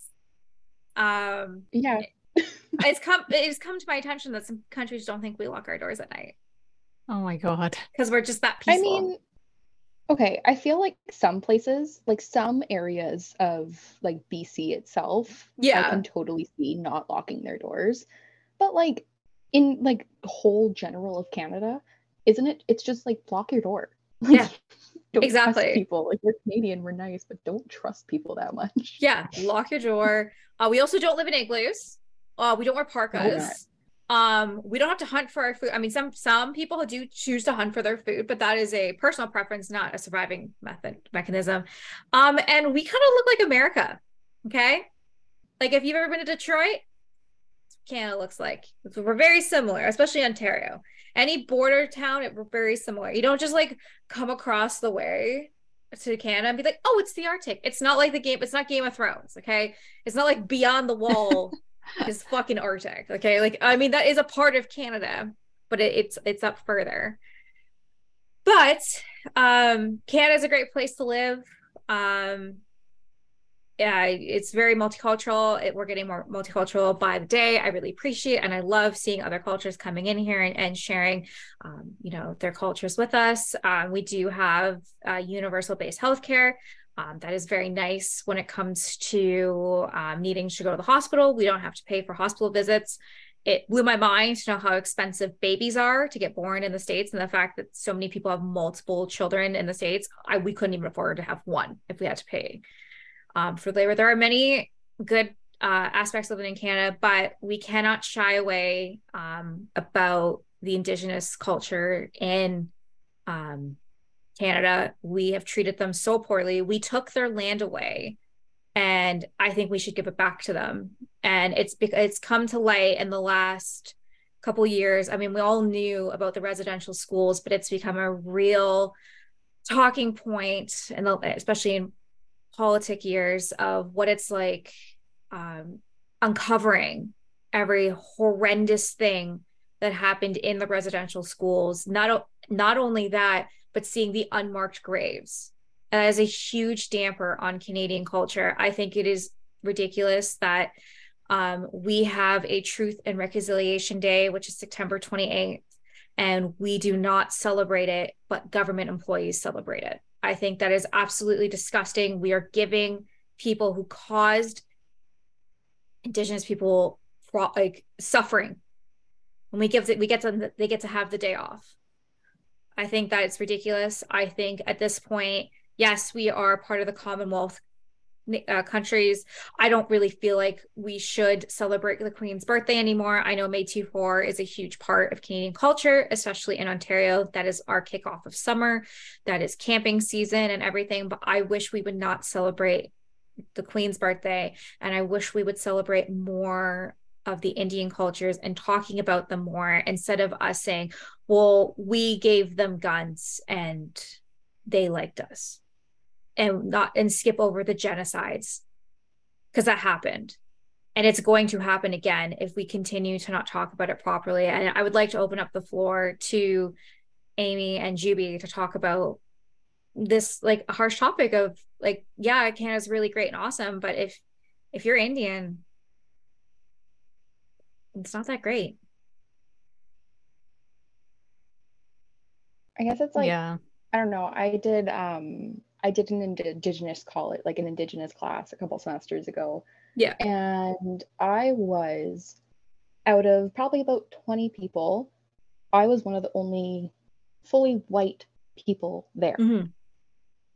[SPEAKER 1] Um,
[SPEAKER 3] yeah,
[SPEAKER 1] it's come it's come to my attention that some countries don't think we lock our doors at night.
[SPEAKER 2] Oh my god,
[SPEAKER 1] because we're just that peaceful.
[SPEAKER 3] I mean, Okay, I feel like some places, like some areas of like BC itself,
[SPEAKER 1] yeah,
[SPEAKER 3] I can totally see not locking their doors. But like in like whole general of Canada, isn't it? It's just like lock your door.
[SPEAKER 1] Yeah. exactly.
[SPEAKER 3] people like we're Canadian, we're nice, but don't trust people that much.
[SPEAKER 1] Yeah, lock your door. Uh, we also don't live in igloos. Uh, we don't wear parkas. Um, we don't have to hunt for our food. I mean, some some people do choose to hunt for their food, but that is a personal preference, not a surviving method mechanism. Um, and we kind of look like America. Okay. Like if you've ever been to Detroit, Canada looks like. We're very similar, especially Ontario. Any border town, it, we're very similar. You don't just like come across the way to Canada and be like, oh, it's the Arctic. It's not like the game, it's not Game of Thrones. Okay. It's not like beyond the wall is fucking Arctic. Okay, like I mean that is a part of Canada, but it, it's it's up further. But um, Canada is a great place to live. Um, yeah, it's very multicultural. It, we're getting more multicultural by the day. I really appreciate and I love seeing other cultures coming in here and, and sharing, um, you know, their cultures with us. Um, we do have uh, universal based healthcare. Um, that is very nice when it comes to um, needing to go to the hospital. We don't have to pay for hospital visits. It blew my mind to know how expensive babies are to get born in the States and the fact that so many people have multiple children in the States. I, we couldn't even afford to have one if we had to pay um, for labor. There are many good uh, aspects of living in Canada, but we cannot shy away um, about the Indigenous culture in um, Canada. We have treated them so poorly. We took their land away and I think we should give it back to them. And it's it's come to light in the last couple years. I mean, we all knew about the residential schools, but it's become a real talking point, and especially in politic years of what it's like um, uncovering every horrendous thing that happened in the residential schools. Not not only that, but seeing the unmarked graves as a huge damper on Canadian culture. I think it is ridiculous that um, we have a Truth and Reconciliation Day, which is September 28th, and we do not celebrate it, but government employees celebrate it. I think that is absolutely disgusting. We are giving people who caused Indigenous people like suffering when we give it, we get to they get to have the day off. I think that it's ridiculous. I think at this point, yes, we are part of the Commonwealth uh, countries. I don't really feel like we should celebrate the Queen's birthday anymore. I know May 2-4 is a huge part of Canadian culture, especially in Ontario. That is our kickoff of summer, that is camping season and everything. But I wish we would not celebrate the Queen's birthday. And I wish we would celebrate more of the Indian cultures and talking about them more instead of us saying, well, we gave them guns and they liked us and not and skip over the genocides. Because that happened. And it's going to happen again if we continue to not talk about it properly. And i would like to open up the floor to amy and jubie to talk about this like a harsh topic of like yeah canada's really great and awesome but if if you're indian it's not that great.
[SPEAKER 3] I guess it's like yeah. I don't know. I did um I did an indigenous college, like an indigenous class a couple semesters ago.
[SPEAKER 1] Yeah.
[SPEAKER 3] And I was out of probably about 20 people, I was one of the only fully white people there. Mm-hmm.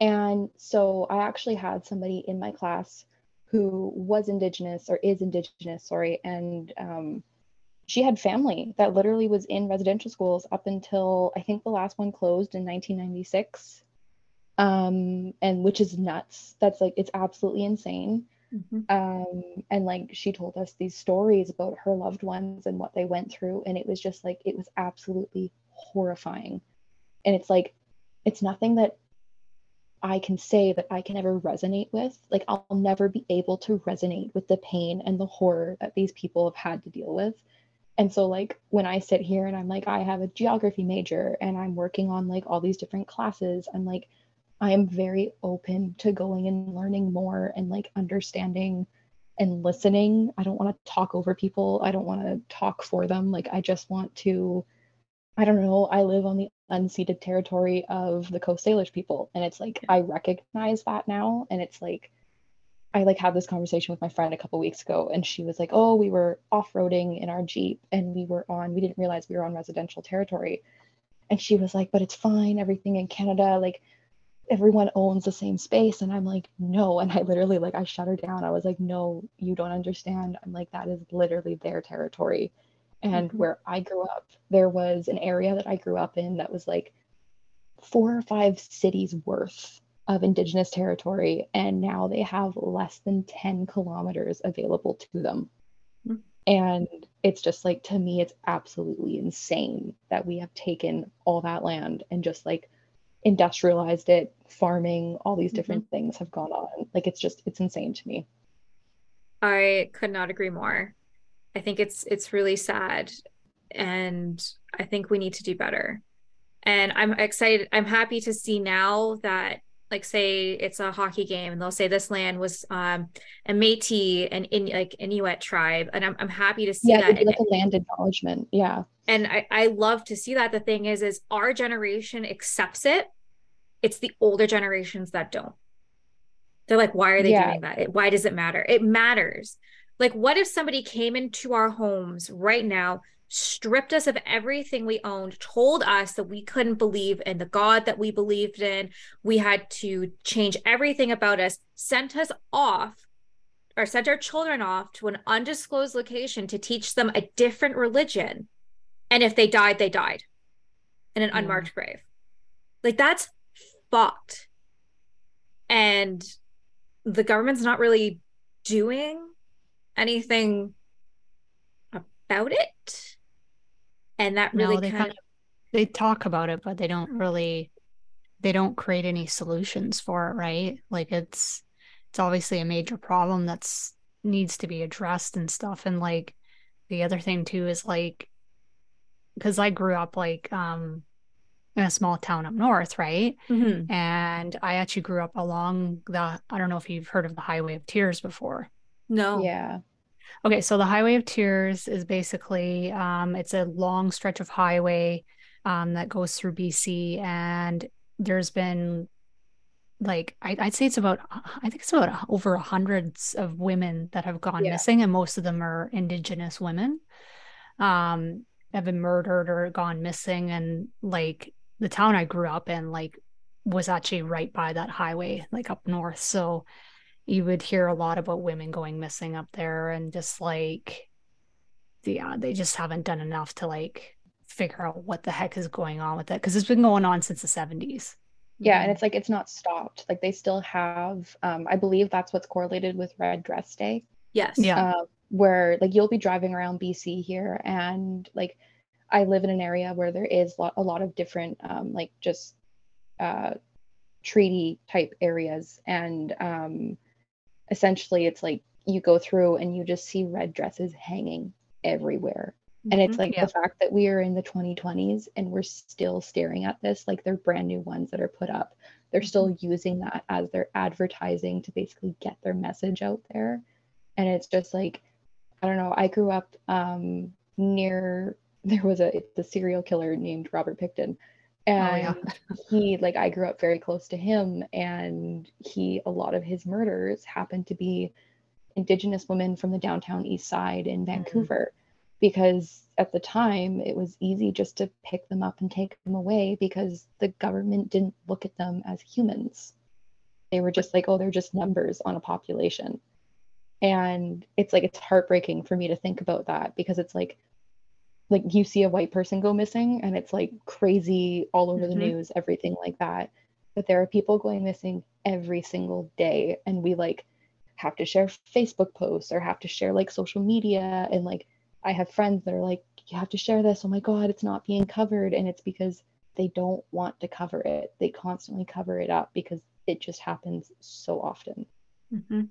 [SPEAKER 3] And so I actually had somebody in my class who was indigenous or is indigenous, sorry, and um, she had family that literally was in residential schools up until I think the last one closed in 1996 um and which is nuts that's like it's absolutely insane mm-hmm. um and like she told us these stories about her loved ones and what they went through and it was just like it was absolutely horrifying and it's like it's nothing that I can say that I can ever resonate with. Like, I'll never be able to resonate with the pain and the horror that these people have had to deal with. And so, like, when I sit here and I'm like, I have a geography major and I'm working on like all these different classes, I'm like, I am very open to going and learning more and like understanding and listening. I don't want to talk over people. I don't want to talk for them. Like I just want to I don't know, I live on the unceded territory of the Coast Salish people and it's like I recognize that now and it's like I like had this conversation with my friend a couple weeks ago and she was like, "Oh, we were off-roading in our Jeep and we were on we didn't realize we were on residential territory." And she was like, "But it's fine. Everything in Canada like everyone owns the same space. And i'm like no. And i literally like i shut her down. I was like no you don't understand. I'm like that is literally their territory. And mm-hmm. where i grew up there was an area that i grew up in that was like four or five cities worth of indigenous territory. And now they have less than 10 kilometers available to them. Mm-hmm. and it's just like to me it's absolutely insane that we have taken all that land and just like industrialized it, farming, all these different mm-hmm. things have gone on. Like it's just it's insane to me.
[SPEAKER 1] I could not agree more. I think it's it's really sad and I think we need to do better. And I'm excited I'm happy to see now that like say it's a hockey game and they'll say this land was um a Métis and in like Inuit tribe and I'm I'm happy to see
[SPEAKER 3] yeah,
[SPEAKER 1] that.
[SPEAKER 3] like a land acknowledgement. Yeah.
[SPEAKER 1] And I, I love to see that. The thing is, is our generation accepts it it's the older generations that don't. They're like, why are they yeah. doing that? why does it matter? It matters. Like, what if somebody came into our homes right now, stripped us of everything we owned, told us that we couldn't believe in the God that we believed in, we had to change everything about us, sent us off or sent our children off to an undisclosed location to teach them a different religion. And if they died, they died in an mm. unmarked grave. Like, that's fucked. And the government's not really doing anything about it. And that really no,
[SPEAKER 2] they
[SPEAKER 1] kind of
[SPEAKER 2] they talk about it, but they don't really they don't create any solutions for it, right? Like it's it's obviously a major problem that's needs to be addressed and stuff. And like the other thing too is like because I grew up like um in a small town up north, right?
[SPEAKER 1] Mhm.
[SPEAKER 2] And I actually grew up along the I don't know if you've heard of the Highway of Tears before.
[SPEAKER 1] No.
[SPEAKER 3] Yeah.
[SPEAKER 2] Okay, so the Highway of Tears is basically um, it's a long stretch of highway um, that goes through BC, and there's been like I, I'd say it's about I think it's about over hundreds of women that have gone
[SPEAKER 3] Yeah.
[SPEAKER 2] missing, and most of them are Indigenous women, um, have been murdered or gone missing, and like the town I grew up in, like was actually right by that highway, like up north, so you would hear a lot about women going missing up there and just like yeah they just haven't done enough to like figure out what the heck is going on with it because it's been going on since the 70s
[SPEAKER 3] Yeah, and it's like it's not stopped. Like they still have, um, I believe that's what's correlated with Red Dress Day,
[SPEAKER 1] Yes.
[SPEAKER 2] Yeah.
[SPEAKER 3] uh, where like you'll be driving around BC here, and like I live in an area where there is a lot of different, um, like just uh, treaty type areas, and um, essentially it's like you go through and you just see red dresses hanging everywhere. And it's
[SPEAKER 1] Mhm.
[SPEAKER 3] like
[SPEAKER 2] Yeah.
[SPEAKER 3] the fact that we are in the 2020s and we're still staring at this like they're brand new ones that are put up. They're still using that as their advertising to basically get their message out there. And it's just like, I don't know. I grew up um, near, there was a, it's a serial killer named Robert Pickton. Oh, and
[SPEAKER 2] yeah.
[SPEAKER 3] he, like, I grew up very close to him. And he, a lot of his murders happened to be Indigenous women from the downtown east side in mm-hmm. Vancouver because at the time it was easy just to pick them up and take them away because the government didn't look at them as humans. They were just like, oh, they're just numbers on a population. And it's like it's heartbreaking for me to think about that because it's like like you see a white person go missing and it's like crazy all over the
[SPEAKER 1] Mhm.
[SPEAKER 3] news, everything like that. But there are people going missing every single day and we like have to share Facebook posts or have to share like social media and like I have friends that are like, you have to share this. Oh my God, it's not being covered. And it's because they don't want to cover it. They constantly cover it up because it just happens so often.
[SPEAKER 1] Mhm.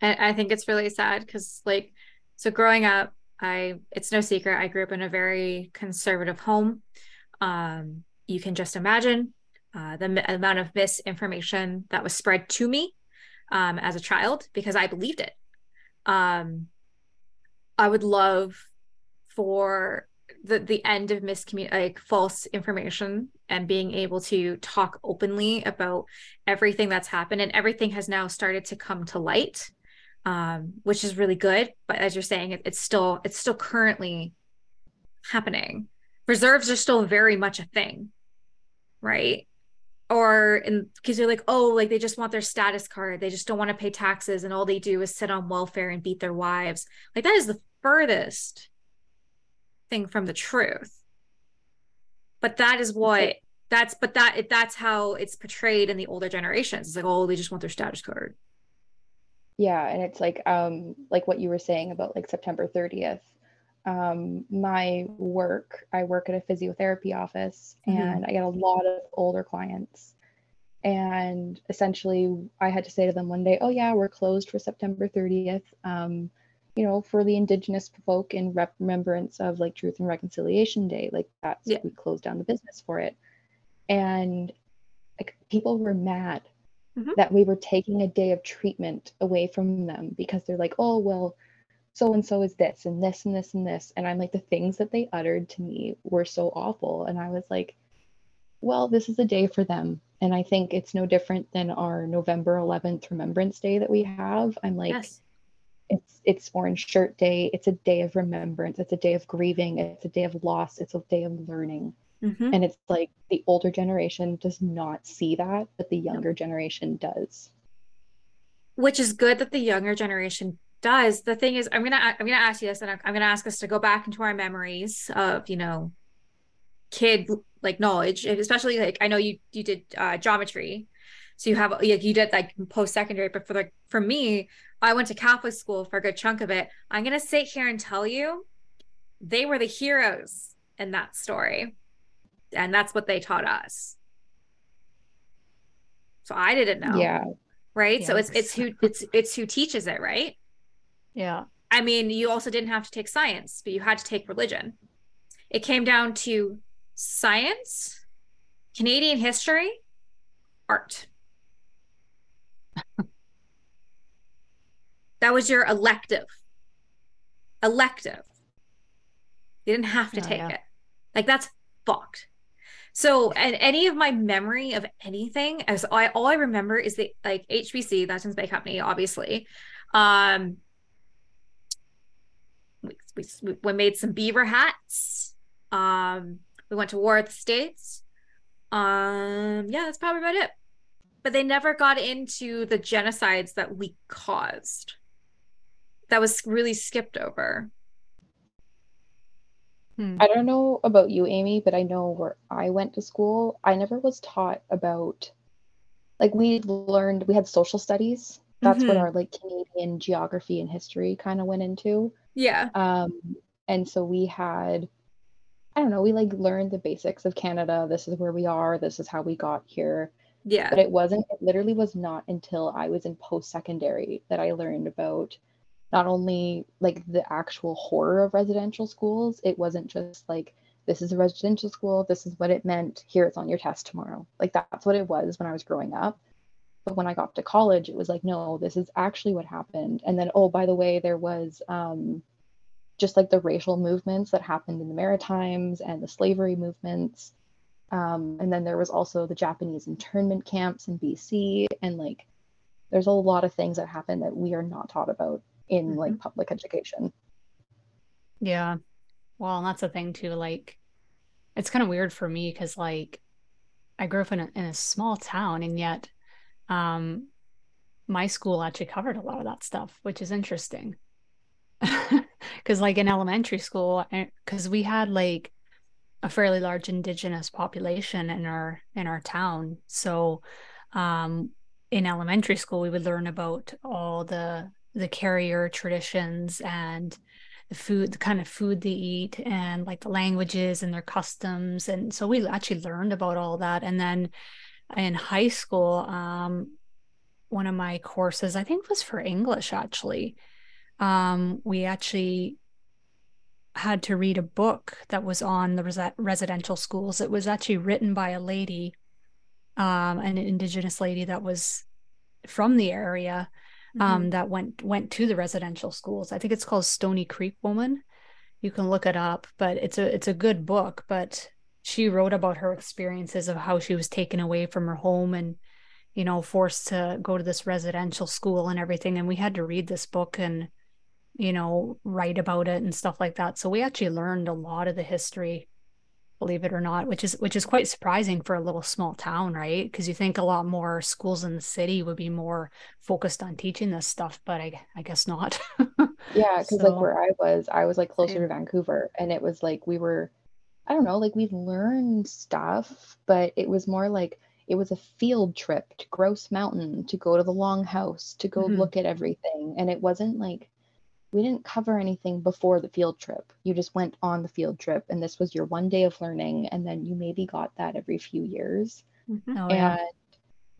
[SPEAKER 1] And I think it's really sad because, like, so growing up, I it's no secret I grew up in a very conservative home. Um, you can just imagine uh, the m- amount of misinformation that was spread to me um, as a child because I believed it. Um, I would love for the the end of miscommun like false information and being able to talk openly about everything that's happened and everything has now started to come to light um, which is really good but as you're saying it, it's still it's still currently happening. Reserves are still very much a thing right? Or in because you're like oh like they just want their status card. They just don't want to pay taxes and all they do is sit on welfare and beat their wives. Like that is the furthest thing from the truth. But that is what that's but that that's how it's portrayed in the older generations. It's like oh they just want their status card
[SPEAKER 3] Yeah, and it's like um like what you were saying about like September 30th. Um my work, I work at a physiotherapy office
[SPEAKER 1] Mhm.
[SPEAKER 3] and I get a lot of older clients. And essentially I had to say to them one day, "Oh yeah, we're closed for September 30th." Um you know, for the indigenous folk in rep- remembrance of like Truth and Reconciliation Day, like that's
[SPEAKER 1] Yeah.
[SPEAKER 3] we closed down the business for it. And like people were mad
[SPEAKER 1] Mhm.
[SPEAKER 3] that we were taking a day of treatment away from them because they're like, oh, well, so and so is this and this and this and this. And I'm like, the things that they uttered to me were so awful. And I was like, well, this is a day for them. And I think it's no different than our November 11th Remembrance Day that we have. I'm like,
[SPEAKER 1] yes
[SPEAKER 3] it's it's Orange Shirt Day. It's a day of remembrance. It's a day of grieving. It's a day of loss. It's a day of learning.
[SPEAKER 1] Mhm.
[SPEAKER 3] And it's like the older generation does not see that, but the younger generation does.
[SPEAKER 1] which is good that the younger generation does. The thing is i'm gonna i'm gonna ask you this and i'm, I'm gonna ask us to go back into our memories of you know kid like knowledge especially like i know you you did uh, geometry. So you have like you did like post-secondary but for like for me i went to catholic school for a good chunk of it. I'm gonna sit here and tell you they were the heroes in that story and that's what they taught us so i didn't know
[SPEAKER 3] Yeah.
[SPEAKER 1] right so it's it's who it's it's who teaches it right
[SPEAKER 2] yeah
[SPEAKER 1] I mean, you also didn't have to take science, but you had to take religion. it came down to science, Canadian history, art. that was your elective. Elective. You didn't have to
[SPEAKER 2] Oh,
[SPEAKER 1] take
[SPEAKER 2] yeah.
[SPEAKER 1] it. Like that's fucked. So, and any of my memory of anything, as I all I remember is the like HBC, that's in Bay Company, obviously. Um, we, we we made some beaver hats. Um, we went to war the states. Um, yeah, that's probably about it. But they never got into the genocides that we caused. That was really skipped over.
[SPEAKER 2] Hmm.
[SPEAKER 3] I don't know about you, Amy, but I know where I went to school, I never was taught about like we learned we had social studies. That's what
[SPEAKER 1] Mhm.
[SPEAKER 3] our like Canadian geography and history kind of went into.
[SPEAKER 1] Yeah.
[SPEAKER 3] Um, and so we had, I don't know, we like learned the basics of Canada. This is where we are. This is how we got here.
[SPEAKER 1] Yeah.
[SPEAKER 3] But it wasn't, it literally was not until I was in post-secondary that I learned about not only like the actual horror of residential schools, it wasn't just like, this is a residential school, this is what it meant, here it's on your test tomorrow. Like that's what it was when I was growing up. But when I got to college, it was like, no, this is actually what happened. And then, oh, by the way, there was um, just like the racial movements that happened in the Maritimes and the slavery movements. Um, and then there was also the Japanese internment camps in BC. And like, there's a lot of things that happen that we are not taught about in like public education.
[SPEAKER 2] Yeah. Well, and that's the thing too. Like, it's kind of weird for me because, like, I grew up in a, in a small town, and yet, um, my school actually covered a lot of that stuff, which is interesting. Because, like, in elementary school, because we had like a fairly large indigenous population in our in our town, so, um, in elementary school, we would learn about all the the carrier traditions and the food, the kind of food they eat, and like the languages and their customs. And so we actually learned about all that. And then in high school, um, one of my courses, I think was for English actually, um, we actually had to read a book that was on the res- residential schools. It was actually written by a lady, um, an indigenous lady that was from the area um,
[SPEAKER 1] Mhm.
[SPEAKER 2] that went went to the residential schools. I think it's called Stoney Creek Woman. You can look it up, but it's a it's a good book. But she wrote about her experiences of how she was taken away from her home and you know forced to go to this residential school and everything. And we had to read this book and you know write about it and stuff like that. So we actually learned a lot of the history believe it or not which is which is quite surprising for a little small town right because you think a lot more schools in the city would be more focused on teaching this stuff but i i guess not
[SPEAKER 3] Yeah, because
[SPEAKER 2] So-
[SPEAKER 3] like where I was, I was like closer
[SPEAKER 1] Same.
[SPEAKER 3] to Vancouver, and it was like we were, I don't know, like we've learned stuff, but it was more like it was a field trip to Grouse Mountain to go to the Longhouse to go
[SPEAKER 1] Mhm.
[SPEAKER 3] look at everything, and it wasn't like we didn't cover anything before the field trip. You just went on the field trip, and this was your one day of learning, and then you maybe got that every few years
[SPEAKER 1] Mhm.
[SPEAKER 2] oh yeah
[SPEAKER 3] and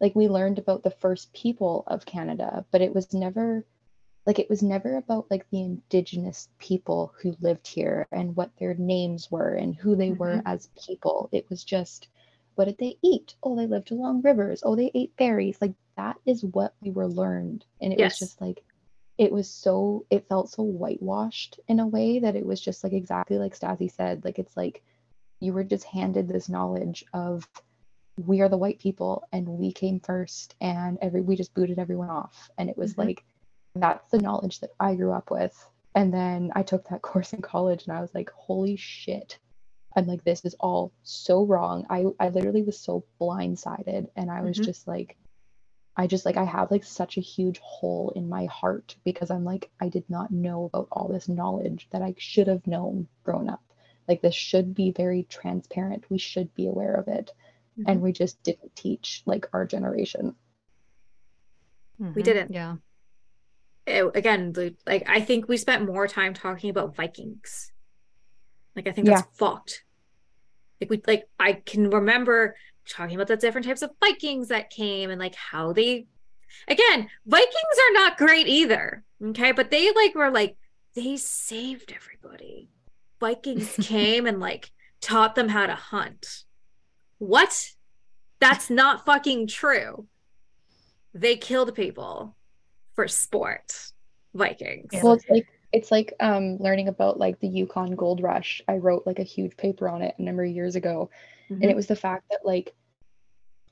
[SPEAKER 3] like we learned about the first people of Canada, but it was never like it was never about like the indigenous people who lived here and what their names were and who they were
[SPEAKER 1] Mhm.
[SPEAKER 3] as people. It was just what did they eat? Oh, they lived along rivers. Oh, they ate berries. Like that is what we were learned. And it
[SPEAKER 1] Yes.
[SPEAKER 3] was just like it was so it felt so whitewashed in a way that it was just like exactly like Stassi said. Like it's like you were just handed this knowledge of we are the white people and we came first and every we just booted everyone off and it was
[SPEAKER 1] Mhm.
[SPEAKER 3] like that's the knowledge that I grew up with and then I took that course in college and I was like holy shit I'm like this is all so wrong I I literally was so blindsided and I was
[SPEAKER 1] Mhm.
[SPEAKER 3] just like I just like I have like such a huge hole in my heart because I'm like I did not know about all this knowledge that I should have known grown up like this should be very transparent we should be aware of it and we just didn't teach like our generation.
[SPEAKER 1] we
[SPEAKER 2] Mhm.
[SPEAKER 1] didn't.
[SPEAKER 2] yeah
[SPEAKER 1] it- again, like I think we spent more time talking about Vikings. Like I think
[SPEAKER 3] Yeah.
[SPEAKER 1] that's fucked. Like we like I can remember talking about the different types of Vikings that came and like how they again, Vikings are not great either. Okay. But they like were like they saved everybody. Vikings came and like taught them how to hunt. What? That's not fucking true. They killed people for sport. Vikings.
[SPEAKER 3] Well, it's like it's like um learning about like the Yukon Gold Rush. I wrote like a huge paper on it a number of years ago,
[SPEAKER 1] Mhm.
[SPEAKER 3] and it was the fact that like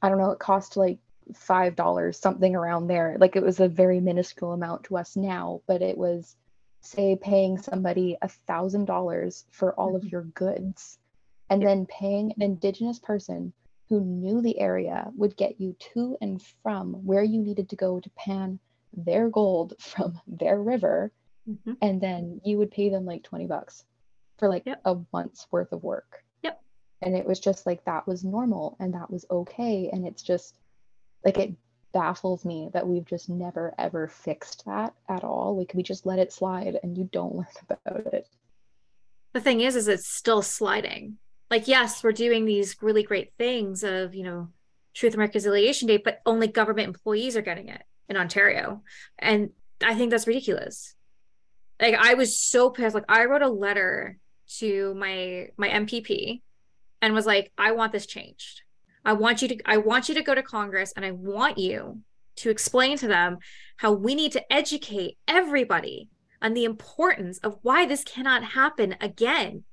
[SPEAKER 3] I don't know, it cost like five dollars something around there. Like it was a very minuscule amount to us now, but it was say paying somebody a thousand dollars for all of
[SPEAKER 1] Mhm.
[SPEAKER 3] your goods, and then paying an indigenous person who knew the area would get you to and from where you needed to go to pan their gold from their river
[SPEAKER 1] Mhm.
[SPEAKER 3] and then you would pay them like 20 bucks for like
[SPEAKER 1] Yep.
[SPEAKER 3] a month's worth of work. And it was just like that was normal and that was okay. And it's just like it baffles me that we've just never ever fixed that at all. Like we just let it slide and you don't learn about it.
[SPEAKER 1] the thing is is it's still sliding like yes we're doing these really great things of you know truth and reconciliation day but only government employees are getting it in ontario and i think that's ridiculous like i was so pissed like i wrote a letter to my my mpp and was like i want this changed. I want you to i want you to go to congress and i want you to explain to them how we need to educate everybody on the importance of why this cannot happen again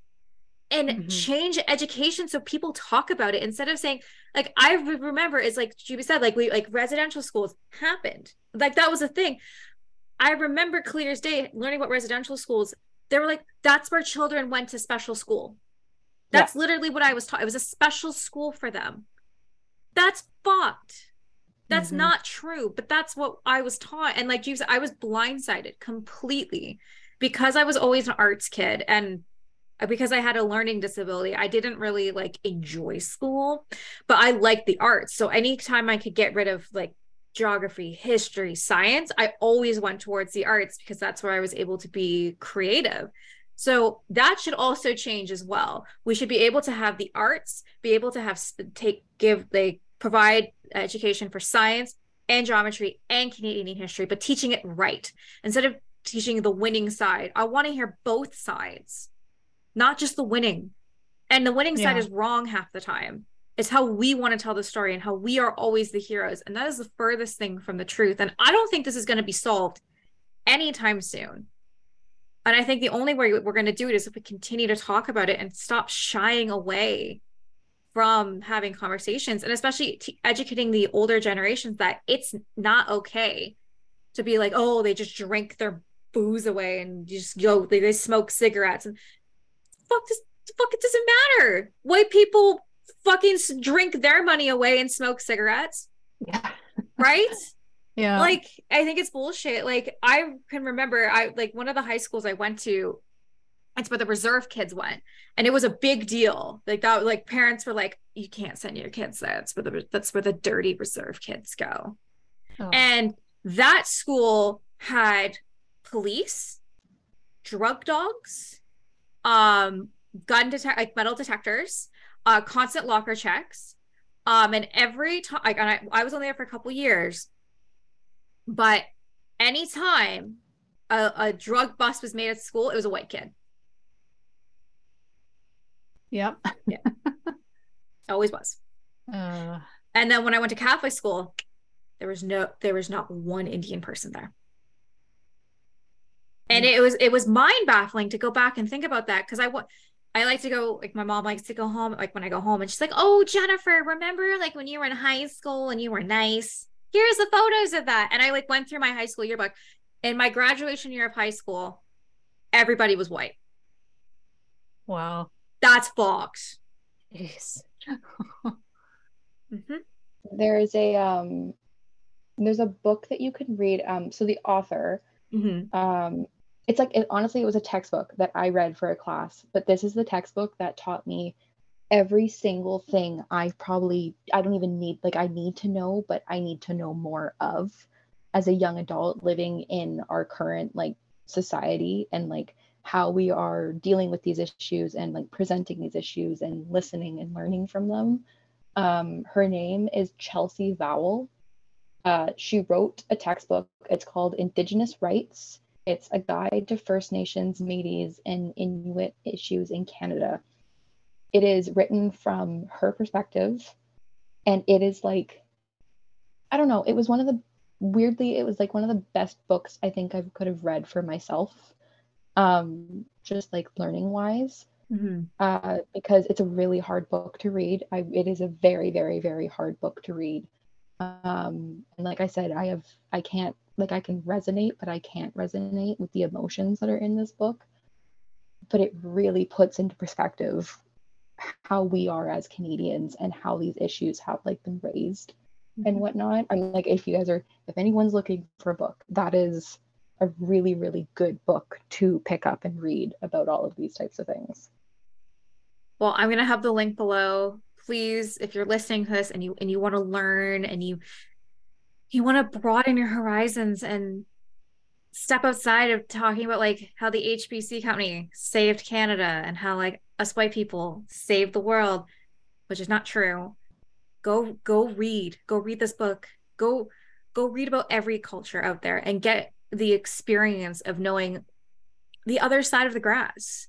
[SPEAKER 1] and
[SPEAKER 2] Mhm.
[SPEAKER 1] change education so people talk about it instead of saying like i remember it's like Jubie said like we like residential schools happened. Like that was a thing. I remember clear as day learning about residential schools they were like that's where children went to special school that's literally what i was taught. It was a special school for them. That's fucked. That's
[SPEAKER 2] Mhm.
[SPEAKER 1] not true but that's what i was taught. And like you said i was blindsided completely because i was always an arts kid and because i had a learning disability i didn't really like enjoy school but i liked the arts. So anytime i could get rid of like geography history science i always went towards the arts because that's where i was able to be creative so that should also change as well we should be able to have the arts be able to have take give they provide education for science and geometry and Canadian history, but teaching it right instead of teaching the winning side. I want to hear both sides, not just the winning. And the winning side is wrong half the time. It's how we want to tell the story and how we are always the heroes. And that is the furthest thing from the truth. And I don't think this is going to be solved anytime soon. And I think the only way we're going to do it is if we continue to talk about it and stop shying away from having conversations and especially t- educating the older generations that it's not okay to be like oh they just drink their booze away and just go they, they smoke cigarettes. And fuck this fuck it doesn't matter. White people fucking drink their money away and smoke cigarettes.
[SPEAKER 2] Yeah.
[SPEAKER 1] right
[SPEAKER 2] Yeah.
[SPEAKER 1] like i think it's bullshit like i can remember i like one of the high schools i went to it's where the reserve kids went and it was a big deal like that like parents were like you can't send your kids there that's where the that's where the dirty reserve kids go
[SPEAKER 2] Oh.
[SPEAKER 1] and that school had police drug dogs um gun detect like metal detectors uh constant locker checks um and every time like and I, I was only there for a couple years but anytime a, a drug bust was made at school it was a white kid
[SPEAKER 2] Yep. Yeah.
[SPEAKER 1] Always was
[SPEAKER 2] Uh,
[SPEAKER 1] and then when i went to catholic school there was no there was not one indian person there and it was it was mind baffling to go back and think about that because i wa- I like to go like my mom likes to go home like when I go home and she's like, "Oh, Jennifer, remember like when you were in high school and you were nice? Here's the photos of that." And I like went through my high school yearbook. In my graduation year of high school, everybody was white.
[SPEAKER 2] wow.
[SPEAKER 1] That's fucked.
[SPEAKER 2] Jeez.
[SPEAKER 1] Mhm.
[SPEAKER 3] There's a um there's a book that you can read. Um so the author
[SPEAKER 1] Mhm.
[SPEAKER 3] um it's like it honestly it was a textbook that i read for a class but this is the textbook that taught me every single thing i probably i don't even need like i need to know but i need to know more of as a young adult living in our current like society and like how we are dealing with these issues and like presenting these issues and listening and learning from them. Um her name is chelsea vowel. Uh, she wrote a textbook. It's called indigenous writes. It's a guide to First Nations, Métis, and Inuit issues in Canada. It is written from her perspective, and it is like, I don't know, it was one of the weirdly, it was like one of the best books I think I could have read for myself, um, just like learning wise.
[SPEAKER 2] Mm-hmm.
[SPEAKER 3] Uh, because it's a really hard book to read. I, it is a very, very, very hard book to read. Um, and like I said, I have, I can't, like, I can resonate, but I can't resonate with the emotions that are in this book. But it really puts into perspective how we are as Canadians and how these issues have like been raised mm-hmm. and whatnot. I'm like, if you guys are, if anyone's looking for a book, that is a really, really good book to pick up and read about all of these types of things.
[SPEAKER 1] Well, I'm gonna have the link below. Please, if you're listening to this and you and you want to learn and you you want to broaden your horizons and step outside of talking about like how the HBC company saved Canada and how like us white people save the world, which is not true. Go go read. Go read this book. Go go read about every culture out there and get the experience of knowing the other side of the grass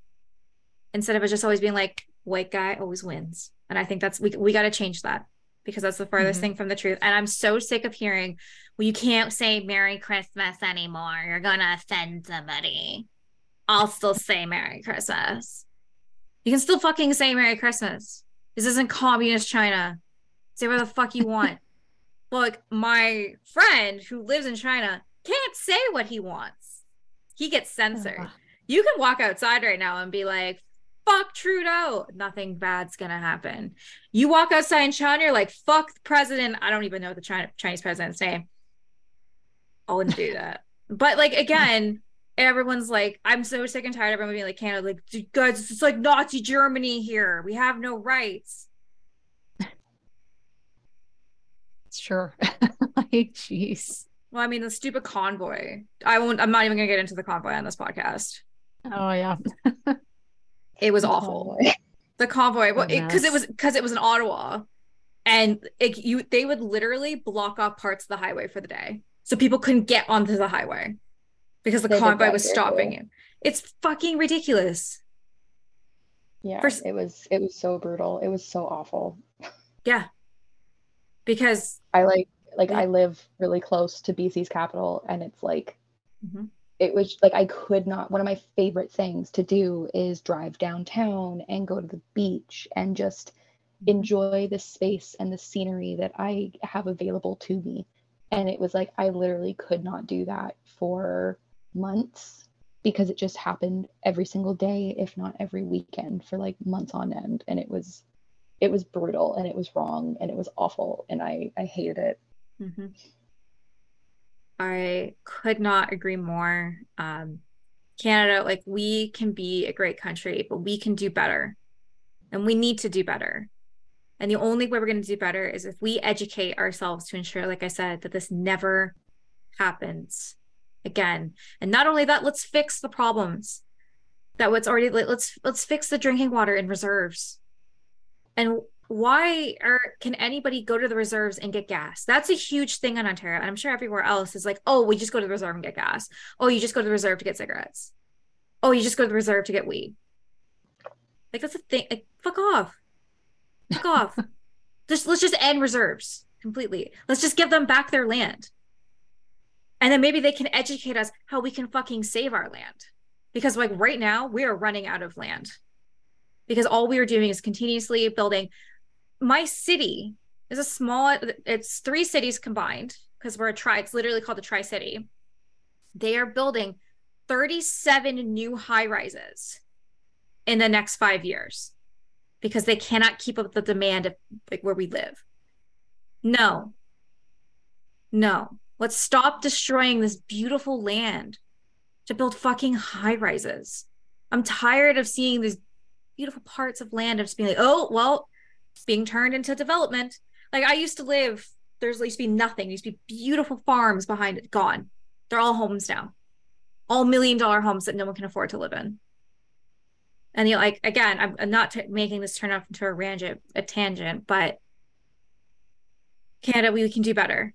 [SPEAKER 1] instead of it just always being like white guy always wins. And I think that's we we got to change that because that's the farthest mm-hmm. thing from the truth. And I'm so sick of hearing, well, you can't say Merry Christmas anymore. You're gonna offend somebody. I'll still say Merry Christmas. You can still fucking say Merry Christmas. This isn't communist China. Say whatever the fuck you want. like my friend who lives in China can't say what he wants. He gets censored. You can walk outside right now and be like, fuck Trudeau. Nothing bad's gonna happen. You walk outside in China, you're like, fuck the president. I don't even know what the China, Chinese president's name. I wouldn't do that. but like again, everyone's like, I'm so sick and tired of everyone being like Canada, like, guys, it's like Nazi Germany here. We have no rights.
[SPEAKER 2] Sure. like, jeez.
[SPEAKER 1] Well, I mean, the stupid convoy. I won't. I'm not even gonna get into the convoy on this podcast.
[SPEAKER 2] Oh yeah.
[SPEAKER 1] It was awful. The convoy, well, because it, it, was because it was in Ottawa, and it, you they would literally block off parts of the highway for the day, so people couldn't get onto the highway because the they convoy was stopping you. It's fucking ridiculous.
[SPEAKER 3] Yeah, for, it was it was so brutal. It was so awful.
[SPEAKER 1] Yeah, because
[SPEAKER 3] I like like yeah. I live really close to BC's capital, and it's like. Mm-hmm it was like I could not. One of my favorite things to do is drive downtown and go to the beach and just mm-hmm. enjoy the space and the scenery that I have available to me. And it was like I literally could not do that for months because it just happened every single day, if not every weekend, for like months on end. And it was it was brutal and it was wrong and it was awful and I I hated it.
[SPEAKER 1] Mm-hmm. I could not agree more. Um, Canada, like we can be a great country, but we can do better. And we need to do better. And the only way we're going to do better is if we educate ourselves to ensure, like I said, that this never happens again. And not only that, let's fix the problems that what's already let's let's fix the drinking water in reserves. And why are can anybody go to the reserves and get gas? That's a huge thing in Ontario. And I'm sure everywhere else is like, oh, we just go to the reserve and get gas. Oh, you just go to the reserve to get cigarettes. Oh, you just go to the reserve to get weed. Like that's a thing. Like, fuck off. Fuck off. Just let's just end reserves completely. Let's just give them back their land. And then maybe they can educate us how we can fucking save our land. Because like right now, we are running out of land. Because all we are doing is continuously building. My city is a small it's three cities combined because we're a tri it's literally called the tri-city. They are building 37 new high rises in the next five years. Because they cannot keep up the demand of like where we live. No. No let's stop destroying this beautiful land to build fucking high rises i'm tired of seeing these beautiful parts of land of just being like oh well being turned into development. Like I used to live, there's used to be nothing. There used to be beautiful farms behind it, gone. They're all homes now, all million dollar homes that no one can afford to live in. And you know, like again, I'm, I'm not t- making this turn off into a rangent, a tangent, but Canada, we can do better.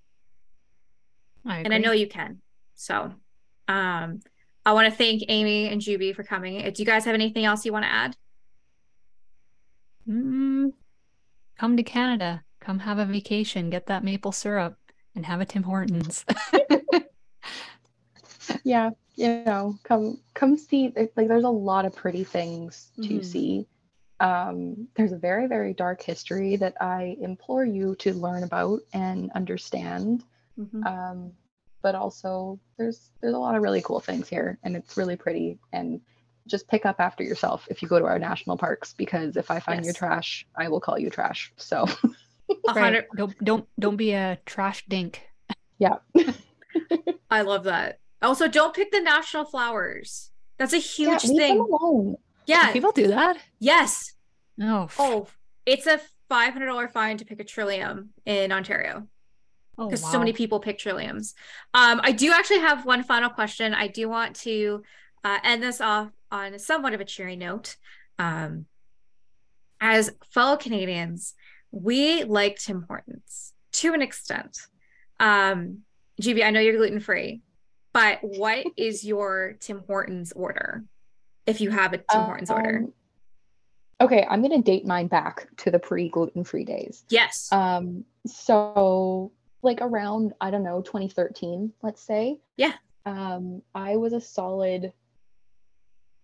[SPEAKER 1] I and I know you can. So, um, I want to thank Amy and Jubie for coming. Do you guys have anything else you want to add?
[SPEAKER 2] Mm, come to Canada. Come have a vacation. Get that maple syrup and have a Tim Hortons.
[SPEAKER 3] yeah, you know, come come see. Like, there's a lot of pretty things to
[SPEAKER 1] Mhm.
[SPEAKER 3] see. Um, there's a very very dark history that I implore you to learn about and understand.
[SPEAKER 1] Mhm.
[SPEAKER 3] um, but also there's there's a lot of really cool things here and it's really pretty and just pick up after yourself if you go to our national parks because if i find your trash i will call you trash so
[SPEAKER 2] Right. Don't don't don't be a trash dink.
[SPEAKER 3] yeah
[SPEAKER 1] I love that. Also, don't pick the national flowers. That's a huge
[SPEAKER 3] yeah,
[SPEAKER 1] thing. Yeah.
[SPEAKER 2] People do that.
[SPEAKER 1] Yes.
[SPEAKER 2] Oh,
[SPEAKER 1] Oh, it's a five hundred dollar fine to pick a trillium in Ontario
[SPEAKER 2] oh,
[SPEAKER 1] because so many people pick trilliums. Um, I do actually have one final question. I do want to uh, end this off on somewhat of a cheery note. Um, as fellow Canadians, we like Tim Hortons to an extent. Um, Jubie, I know you're gluten free, but what is your Tim Hortons order? If you have a Tim Hortons order,
[SPEAKER 3] Um, okay i'm going to date mine back to the pre gluten-free days
[SPEAKER 1] yes.
[SPEAKER 3] um so like around i don't know 2013 let's say
[SPEAKER 1] Yeah.
[SPEAKER 3] um i was a solid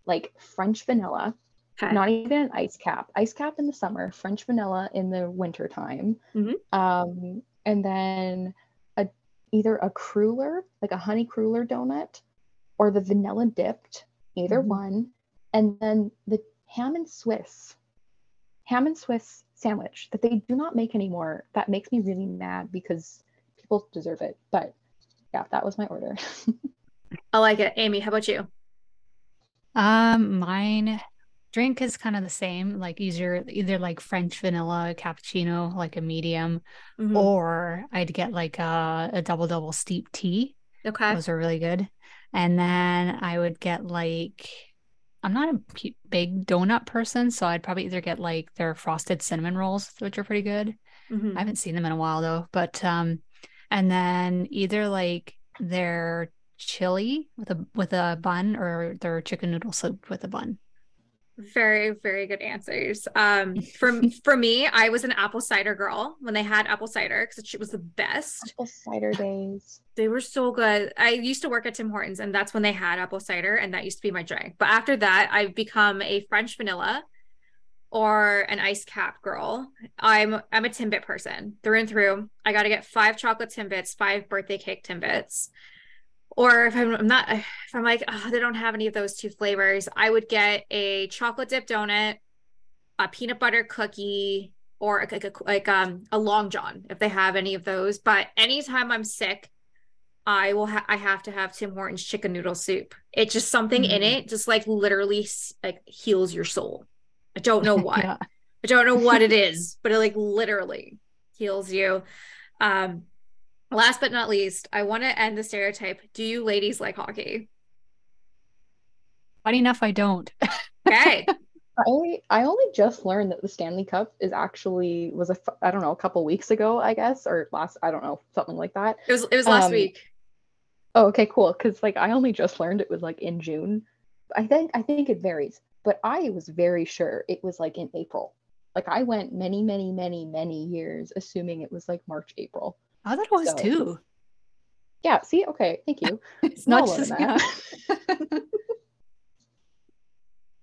[SPEAKER 3] like french vanilla
[SPEAKER 1] Okay.
[SPEAKER 3] not even an ice cap ice cap in the summer french vanilla in the winter time
[SPEAKER 1] Mhm.
[SPEAKER 3] um and then a either a cruller like a honey cruller donut or the vanilla dipped either
[SPEAKER 1] Mhm.
[SPEAKER 3] one and then the ham and swiss ham and swiss sandwich that they do not make anymore that makes me really mad because people deserve it but yeah that was my order
[SPEAKER 1] I like it. Amy, how about you?
[SPEAKER 2] Um, mine drink is kind of the same, like either either like French vanilla cappuccino, like a medium,
[SPEAKER 1] Mhm.
[SPEAKER 2] or I'd get like a, a double double steep tea.
[SPEAKER 1] Okay.
[SPEAKER 2] Those are really good. And then I would get like I'm not a big donut person, so I'd probably either get like their frosted cinnamon rolls, which are pretty good.
[SPEAKER 1] Mhm.
[SPEAKER 2] I haven't seen them in a while though, but um, and then either like their chili with a with a bun or their chicken noodle soup with a bun.
[SPEAKER 1] Very, very good answers. Um, for for me, I was an apple cider girl when they had apple cider because it was the best.
[SPEAKER 3] apple cider days
[SPEAKER 1] They were so good. I used to work at Tim Hortons, and that's when they had apple cider, and that used to be my drink. But after that, I've become a French vanilla or an ice cap girl. I'm I'm a Timbit person through and through. I got to get five chocolate Timbits, five birthday cake Timbits. Or if I'm, I'm not, if I'm like, oh, they don't have any of those two flavors, I would get a chocolate dip donut, a peanut butter cookie, or like like, a, like um a long john if they have any of those. But anytime I'm sick, I will ha- I have to have Tim Hortons chicken noodle soup. It's just something in
[SPEAKER 2] Mm.
[SPEAKER 1] it, just like literally like heals your soul. I don't know what.
[SPEAKER 2] Yeah.
[SPEAKER 1] I don't know what it is, but it like literally heals you. Um, last but not least, I want to end the stereotype. Do you ladies like hockey?
[SPEAKER 2] Funny enough, I don't.
[SPEAKER 1] Okay.
[SPEAKER 3] I I only just learned that the Stanley Cup is actually was a f- I don't know a couple weeks ago I guess or last I don't know something like that.
[SPEAKER 1] It was it was last
[SPEAKER 3] Um,
[SPEAKER 1] week.
[SPEAKER 3] Oh, okay, cool. Because like I only just learned it was like in June. I think I think it varies, but I was very sure it was like in April. Like I went many, many, many, many years assuming it was like March, April.
[SPEAKER 2] I thought it was
[SPEAKER 3] So-
[SPEAKER 2] too.
[SPEAKER 3] Yeah. See, okay, thank you.
[SPEAKER 2] It's not just yeah.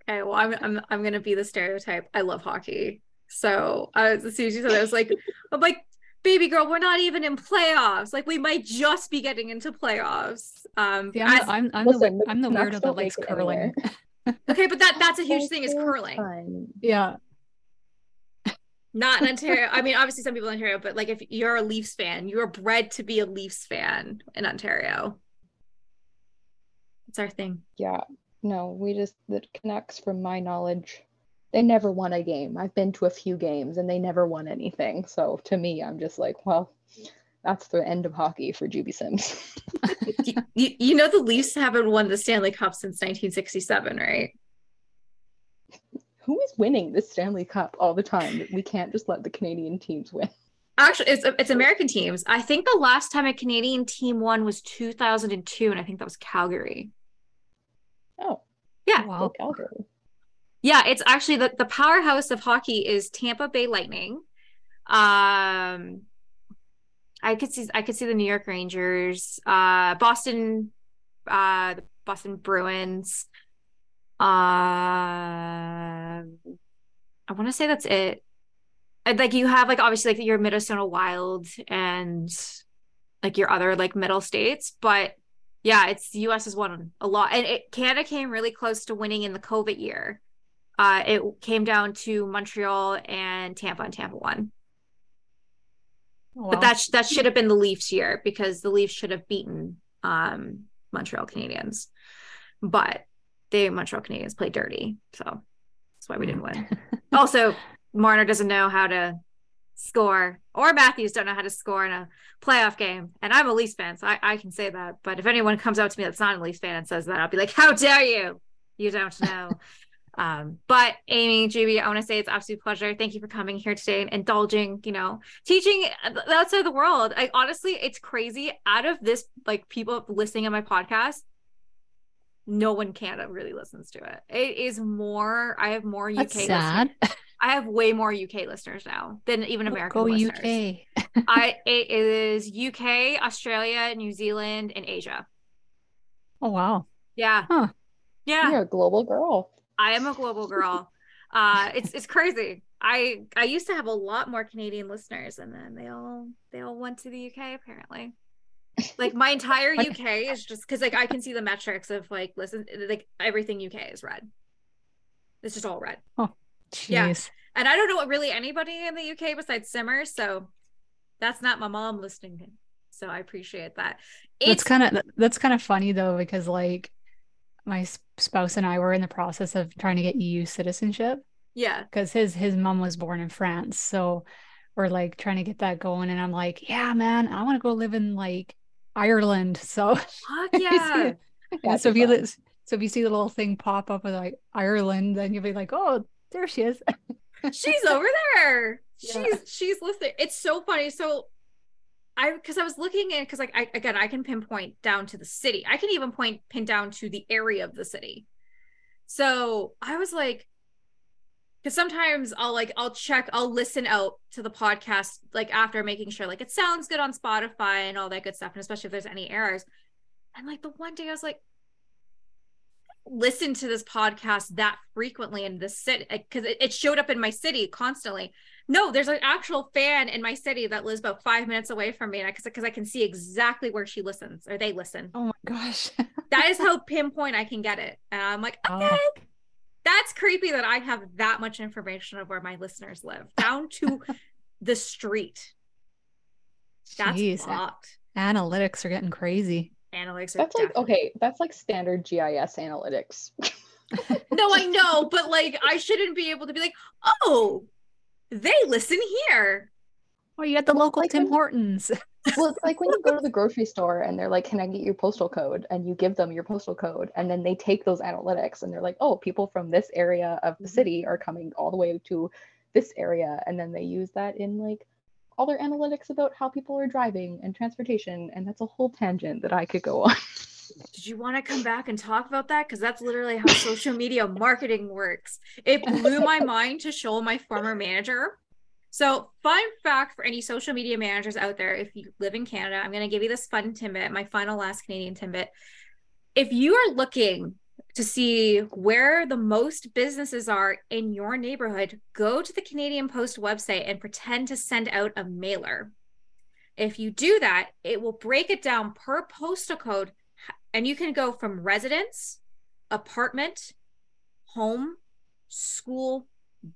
[SPEAKER 1] Okay, well, I'm I'm I'm gonna be the stereotype. I love hockey. So uh, as soon as you said that, I was like, I'm like, baby girl, we're not even in playoffs. Like we might just be getting into playoffs. Um,
[SPEAKER 2] See, I'm,
[SPEAKER 1] as-
[SPEAKER 2] the, I'm, I'm,
[SPEAKER 3] Listen,
[SPEAKER 2] the,
[SPEAKER 3] the
[SPEAKER 2] I'm the
[SPEAKER 3] Canucks
[SPEAKER 2] weirdo that likes curling.
[SPEAKER 1] okay, but that that's a huge thing is curling.
[SPEAKER 3] fun.
[SPEAKER 2] Yeah.
[SPEAKER 1] Not in Ontario. I mean, obviously some people in Ontario, but like if you're a Leafs fan, you're bred to be a Leafs fan in Ontario. It's our thing.
[SPEAKER 3] Yeah. No, we just the Canucks, from my knowledge, they never won a game. I've been to a few games and they never won anything. So to me, I'm just like, well, that's the end of hockey for Jubie Sims.
[SPEAKER 1] you, you, you know the Leafs haven't won the Stanley Cup since 1967, right?
[SPEAKER 3] Who is winning this Stanley Cup all the time? We can't just let the Canadian teams win.
[SPEAKER 1] Actually, it's it's American teams. I think the last time a Canadian team won was 2002, and I think that was Calgary.
[SPEAKER 3] Oh,
[SPEAKER 1] Yeah.
[SPEAKER 2] Wow.
[SPEAKER 3] Calgary.
[SPEAKER 1] Yeah, it's actually the, the powerhouse of hockey is Tampa Bay Lightning. Um I could see I could see the New York Rangers, uh Boston uh the Boston Bruins. Uh I want to say that's it. Like you have like obviously like your Minnesota Wild and like your other like middle states, but yeah, it's the US has won a lot. And it Canada came really close to winning in the COVID year. Uh, it came down to Montreal and Tampa, and Tampa won.
[SPEAKER 2] Wow.
[SPEAKER 1] But that sh- that should have been the Leafs year because the Leafs should have beaten um, Montreal Canadiens, but the Montreal Canadiens play dirty, so that's why we didn't win. also, Marner doesn't know how to score, or Matthews don't know how to score in a playoff game, and I'm a Leafs fan, so I, I can say that. But if anyone comes out to me that's not a Leafs fan and says that, I'll be like, "How dare you? You don't know." Um, but Amy, Jubie, I want to say it's absolute pleasure. Thank you for coming here today and indulging, you know, teaching the outside of the world. I honestly, it's crazy. Out of this, like people listening on my podcast, no one in Canada really listens to it. It is more. I have more UK.
[SPEAKER 2] That's sad.
[SPEAKER 1] Listeners. I have way more UK listeners now than even American
[SPEAKER 2] Go
[SPEAKER 1] listeners.
[SPEAKER 2] UK.
[SPEAKER 1] I it is UK, Australia, New Zealand, and Asia.
[SPEAKER 2] Oh wow.
[SPEAKER 1] Yeah.
[SPEAKER 2] Huh.
[SPEAKER 1] Yeah.
[SPEAKER 3] You're a global girl.
[SPEAKER 1] I am a global girl. uh, it's it's crazy. I I used to have a lot more Canadian listeners, and then they all they all went to the UK apparently. Like my entire UK is just because like I can see the metrics of like listen like everything UK is red. It's just all red, Oh,
[SPEAKER 2] Jeez.
[SPEAKER 1] Yeah. and I don't know what really anybody in the UK besides Simmer. So that's not my mom listening. in. So I appreciate that.
[SPEAKER 2] That's
[SPEAKER 1] It's
[SPEAKER 2] kind of that's kind of funny though because like my spouse and I were in the process of trying to get EU citizenship
[SPEAKER 1] yeah.
[SPEAKER 2] because his his mom was born in France, so we're like trying to get that going, and I'm like, yeah, man, I want to go live in like Ireland. So
[SPEAKER 1] Fuck yeah.
[SPEAKER 2] yeah, so if
[SPEAKER 3] That'd
[SPEAKER 2] you
[SPEAKER 3] fun.
[SPEAKER 2] so if you see the little thing pop up with like Ireland, then you'll be like, oh, there she is.
[SPEAKER 1] she's over there.
[SPEAKER 2] Yeah.
[SPEAKER 1] She's she's listening. It's so funny. So I because I was looking in because like I again I can pinpoint down to the city. I can even point pin down to the area of the city. So I was like, because sometimes I'll like I'll check, I'll listen out to the podcast like after making sure like it sounds good on Spotify and all that good stuff, and especially if there's any errors. And like the one day I was like, listen to this podcast that frequently in the city because eh, it, it showed up in my city constantly. No, there's an actual fan in my city that lives about five minutes away from me, and because I can see exactly where she listens or they listen.
[SPEAKER 2] Oh my gosh.
[SPEAKER 1] That is how pinpoint I can get it. And I'm like,
[SPEAKER 2] Wow.
[SPEAKER 1] okay, that's creepy that I have that much information of where my listeners live, down to the street. That's
[SPEAKER 2] Jeez.
[SPEAKER 1] fucked.
[SPEAKER 2] Analytics are getting crazy.
[SPEAKER 1] Analytics are
[SPEAKER 3] That's like
[SPEAKER 1] definitely-
[SPEAKER 3] okay. That's like standard GIS analytics.
[SPEAKER 1] No, I know, but like I shouldn't be able to be like, oh, they listen here.
[SPEAKER 2] Oh, you got the local
[SPEAKER 3] like
[SPEAKER 2] Tim
[SPEAKER 3] when-
[SPEAKER 2] Hortons.
[SPEAKER 3] Well, it's like when you go to the grocery store and they're like, "Can I get your postal code?" and you give them your postal code, and then they take those analytics and they're like, "Oh, people from this area of the
[SPEAKER 1] Mhm.
[SPEAKER 3] city are coming all the way to this area," and then they use that in like all their analytics about how people are driving and transportation, and that's a whole tangent that I could go on.
[SPEAKER 1] Did you want to come back and talk about that? Because that's literally how social media marketing works. It blew my mind to show my former manager. So, fun fact for any social media managers out there, if you live in Canada, I'm going to give you this fun tidbit, my final last Canadian tidbit. If you are looking to see where the most businesses are in your neighborhood, go to the Canadian Post website and pretend to send out a mailer. If you do that, it will break it down per postal code and you can go from residence, apartment, home, school,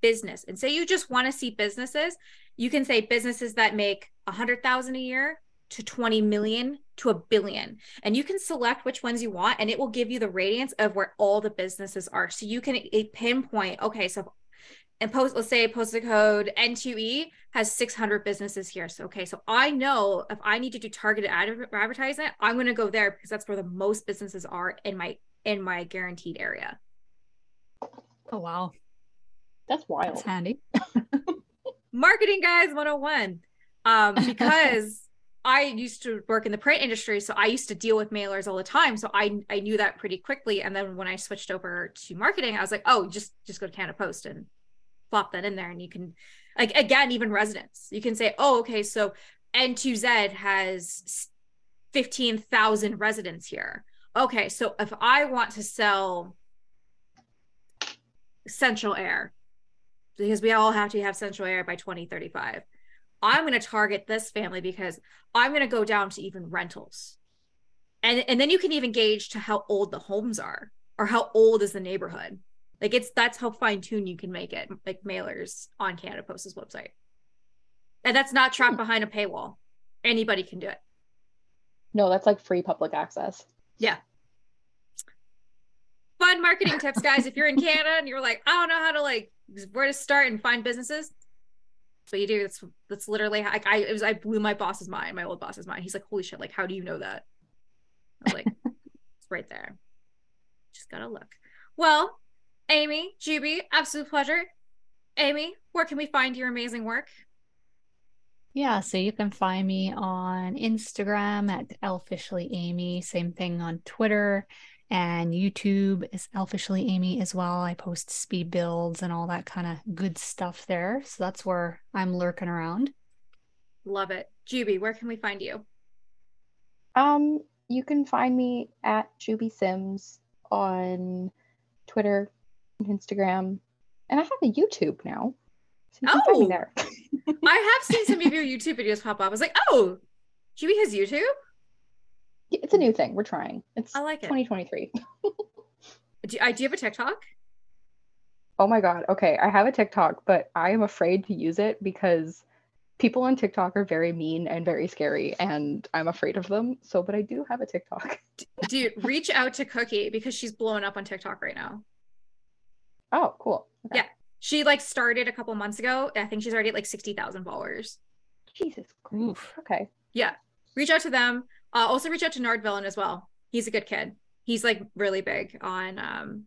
[SPEAKER 1] business. And say you just want to see businesses, you can say businesses that make a hundred thousand a year to 20 million to a billion. And you can select which ones you want, and it will give you the radiance of where all the businesses are. So you can pinpoint, okay, so and post, let's say postal code N2E has 600 businesses here. So, okay, so I know if I need to do targeted ad- advertising, I'm going to go there because that's where the most businesses are in my in my guaranteed area.
[SPEAKER 2] Oh wow.
[SPEAKER 3] That's wild.
[SPEAKER 2] That's handy.
[SPEAKER 1] Marketing guys 101. Um, because I used to work in the print industry, so I used to deal with mailers all the time. So I I knew that pretty quickly. And then when I switched over to marketing, I was like, oh, just just go to Canada Post and plop that in there, and you can like again, even residents, you can say, oh, okay, so N2Z has fifteen thousand residents here. Okay, so if I want to sell central air, because we all have to have central air by 2035 I'm going to target this family because I'm going to go down to even rentals. And and then you can even gauge to how old the homes are or how old is the neighborhood. Like it's that's how fine tuned you can make it, like mailers on Canada Post's website. And that's not trapped behind a paywall. Anybody can do it.
[SPEAKER 3] No, that's like free public access.
[SPEAKER 1] Yeah. Fun marketing tips, guys. If you're in Canada and you're like, I don't know how to like where to start and find businesses, so you do. That's that's literally like I it was I blew my boss's mind, my old boss's mind. He's like, "Holy shit! Like, how do you know that?" I was like, "It's right there. Just gotta look." Well, Amy, Jubie, absolute pleasure. Amy, where can we find your amazing work?
[SPEAKER 2] Yeah, so you can find me on Instagram at Elfishly Amy. Same thing on Twitter and YouTube is Elfishly Amy as well. I post speed builds and all that kind of good stuff there. So that's where I'm lurking around.
[SPEAKER 1] Love it. Jubie, where can we find you?
[SPEAKER 3] Um, you can find me at Jubie Sims on Twitter and Instagram. And I have a YouTube now.
[SPEAKER 1] So you can oh, find me oh! there. I have seen some of your YouTube videos pop up. I was like, oh, Juby has YouTube?
[SPEAKER 3] It's a new thing. We're trying. It's
[SPEAKER 1] I like
[SPEAKER 3] it. 2023.
[SPEAKER 1] do, I, do you have a TikTok?
[SPEAKER 3] Oh my god. Okay, I have a TikTok, but I am afraid to use it because people on TikTok are very mean and very scary, and I'm afraid of them. So, but I do have a TikTok.
[SPEAKER 1] Dude, reach out to Cookie because she's blowing up on TikTok right now.
[SPEAKER 3] Oh, cool.
[SPEAKER 1] Okay. Yeah, she like started a couple months ago. I think she's already at like sixty thousand followers.
[SPEAKER 3] Jesus Christ. Okay.
[SPEAKER 1] Yeah, reach out to them. Uh, also reach out to Nard Villain as well. He's a good kid. He's like really big on um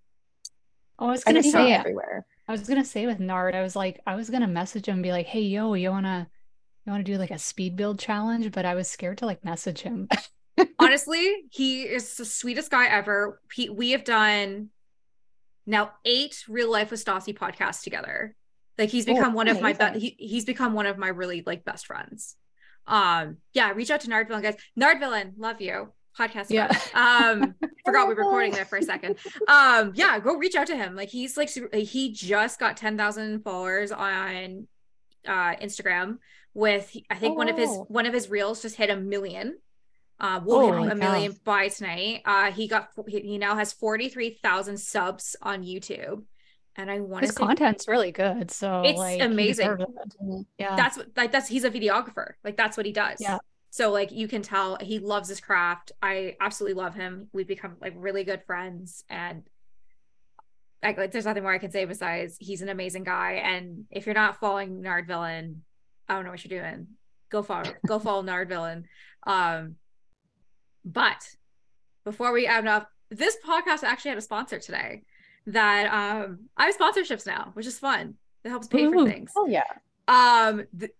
[SPEAKER 2] Oh, I was gonna I say everywhere. I was gonna say with Nard, I was like, I was gonna message him and be like, "Hey, yo, you wanna, you wanna do like a speed build challenge?" But I was scared to like message him.
[SPEAKER 1] Honestly, he is the sweetest guy ever. He, we have done now eight real life with Stassi podcasts together. Like he's oh, become oh, one amazing. of my best. He, he's become one of my really like best friends um yeah reach out to nard villain guys. Nard villain love you. Podcast yeah. um forgot we were recording there for a second. Um yeah go reach out to him. Like he's like super, he just got 10,000 followers on uh instagram with i think oh, one of his one of his reels just hit a million. Uh we'll oh, hit a million by tonight. Uh he got he now has 43,000 subs on youtube and I want
[SPEAKER 2] his say, content's really good. So
[SPEAKER 1] it's like, amazing. Yeah, that's what like that's he's a videographer. Like that's what he does.
[SPEAKER 2] Yeah.
[SPEAKER 1] So like you can tell he loves his craft. I absolutely love him. We've become like really good friends, and like, like there's nothing more I can say besides he's an amazing guy. And if you're not following Nard Villain, I don't know what you're doing. Go follow go follow Nard Villain. Um, but before we end up, this podcast actually had a sponsor today that um I have sponsorships now, which is fun. It helps pay Ooh, for things.
[SPEAKER 3] Oh yeah.
[SPEAKER 1] Um the,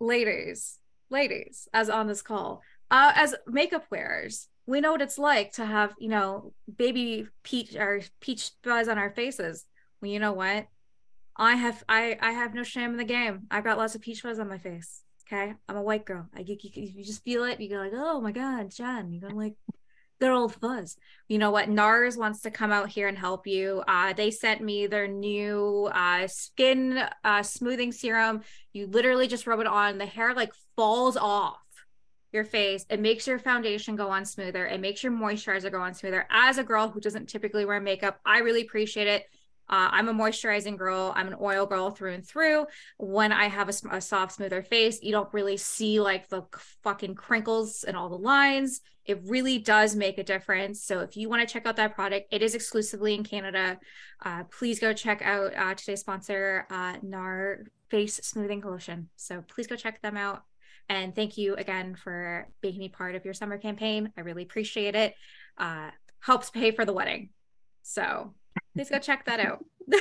[SPEAKER 1] ladies, ladies, as on this call, uh as makeup wearers, we know what it's like to have, you know, baby peach or peach fuzz on our faces. Well, you know what? I have I I have no shame in the game. I've got lots of peach fuzz on my face. Okay, I'm a white girl. I you, you, you just feel it. You go like, oh my god, Jen. You go like, good old fuzz. You know what? NARS wants to come out here and help you. Uh, they sent me their new uh, skin uh, smoothing serum. You literally just rub it on, the hair like falls off your face. It makes your foundation go on smoother. It makes your moisturizer go on smoother. As a girl who doesn't typically wear makeup, I really appreciate it. Uh, I'm a moisturizing girl. I'm an oil girl through and through. When I have a, a, soft, smoother face, you don't really see like the fucking crinkles and all the lines. It really does make a difference. So if you want to check out that product, it is exclusively in Canada. Uh, please go check out uh, today's sponsor, uh, Nair Face Smoothing Lotion. So please go check them out. And thank you again for making me part of your summer campaign. I really appreciate it. Uh, helps pay for the wedding. So please go check that out.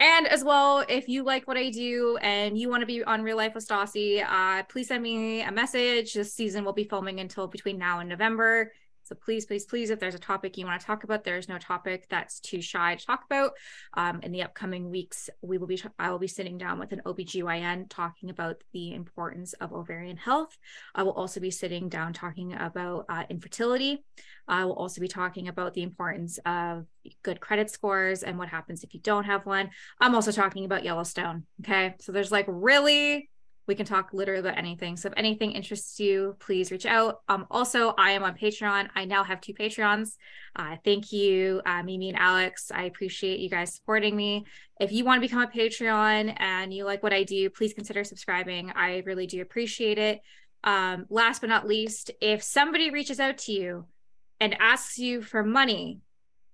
[SPEAKER 1] and as well, if you like what I do and you want to be on Real Life with Stassi, uh, please send me a message. This season will be filming until between now and November. So please, please, please, if there's a topic you want to talk about, there's no topic that's too shy to talk about. Um, in the upcoming weeks, we will be I will be sitting down with an OBGYN talking about the importance of ovarian health. I will also be sitting down talking about uh, infertility. I will also be talking about the importance of good credit scores and what happens if you don't have one. I'm also talking about Yellowstone. Okay. So there's like really we can talk literally about anything. So if anything interests you, please reach out. Um, also, I am on Patreon. I now have two Patreons. Uh, thank you, uh, Mimi and Alex. I appreciate you guys supporting me. If you want to become a Patreon and you like what I do, please consider subscribing. I really do appreciate it. Um, last but not least, if somebody reaches out to you and asks you for money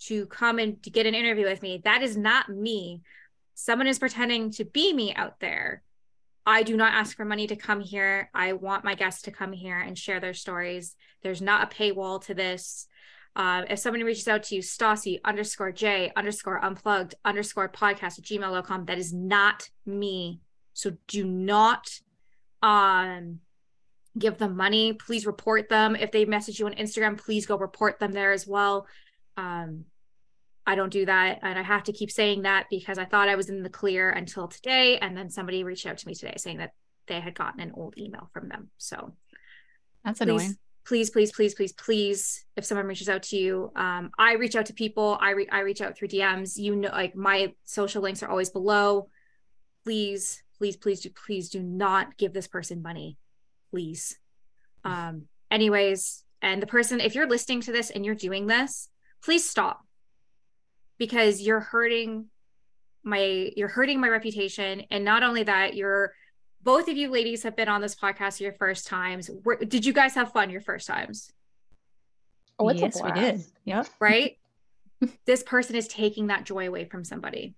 [SPEAKER 1] to come and to get an interview with me, that is not me. Someone is pretending to be me out there I do not ask for money to come here. I want my guests to come here and share their stories. There's not a paywall to this. Uh, if somebody reaches out to you, Stassi underscore J underscore unplugged underscore podcast at gmail.com, that is not me. So do not um give them money. Please report them. If they message you on Instagram, please go report them there as well. Um, I don't do that. And I have to keep saying that because I thought I was in the clear until today. And then somebody reached out to me today saying that they had gotten an old email from them. So
[SPEAKER 2] that's annoying.
[SPEAKER 1] Please, please, please, please, please, if someone reaches out to you, um, I reach out to people. I re- I reach out through DMs. You know, like my social links are always below. Please, please, please do, please do not give this person money, please. Um, anyways, and the person, if you're listening to this and you're doing this, please stop because you're hurting my you're hurting my reputation. And not only that you're both of you ladies have been on this podcast your first times. Were, did you guys have fun your first times?
[SPEAKER 2] Oh yes we did. yep.
[SPEAKER 1] Right? This person is taking that joy away from somebody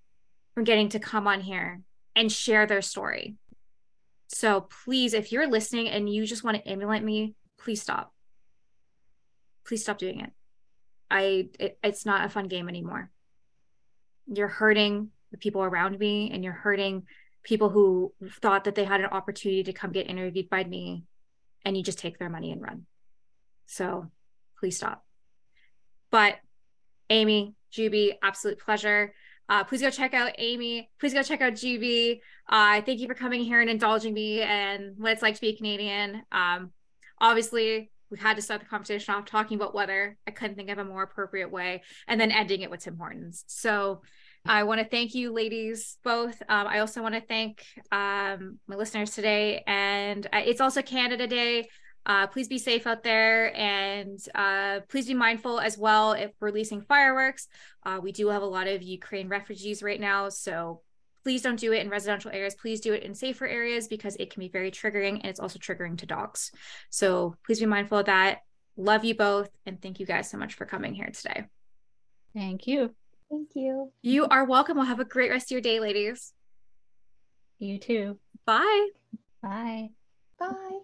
[SPEAKER 1] from getting to come on here and share their story. So please if you're listening and you just want to emulate me please stop. Please stop doing it. I it, it's not a fun game anymore you're hurting the people around me and you're hurting people who thought that they had an opportunity to come get interviewed by me and you just take their money and run. So please stop. But Amy, Jubie, absolute pleasure. Uh, please go check out Amy. Please go check out Jubie. Uh, thank you for coming here and indulging me and what it's like to be a Canadian. Um, obviously, we had to start the conversation off talking about weather. I couldn't think of a more appropriate way, and then ending it with Tim Hortons. So I want to thank you, ladies, both. Um, I also want to thank um, my listeners today, and uh, it's also Canada Day. Uh, please be safe out there and uh, please be mindful as well if releasing fireworks. Uh, we do have a lot of Ukraine refugees right now, so please don't do it in residential areas. Please do it in safer areas because it can be very triggering and it's also triggering to dogs. So please be mindful of that. Love you both. And thank you guys so much for coming here today.
[SPEAKER 2] Thank you.
[SPEAKER 3] Thank you.
[SPEAKER 1] You are welcome. We'll have a great rest of your day, ladies.
[SPEAKER 2] You too.
[SPEAKER 1] Bye.
[SPEAKER 2] Bye.
[SPEAKER 3] Bye.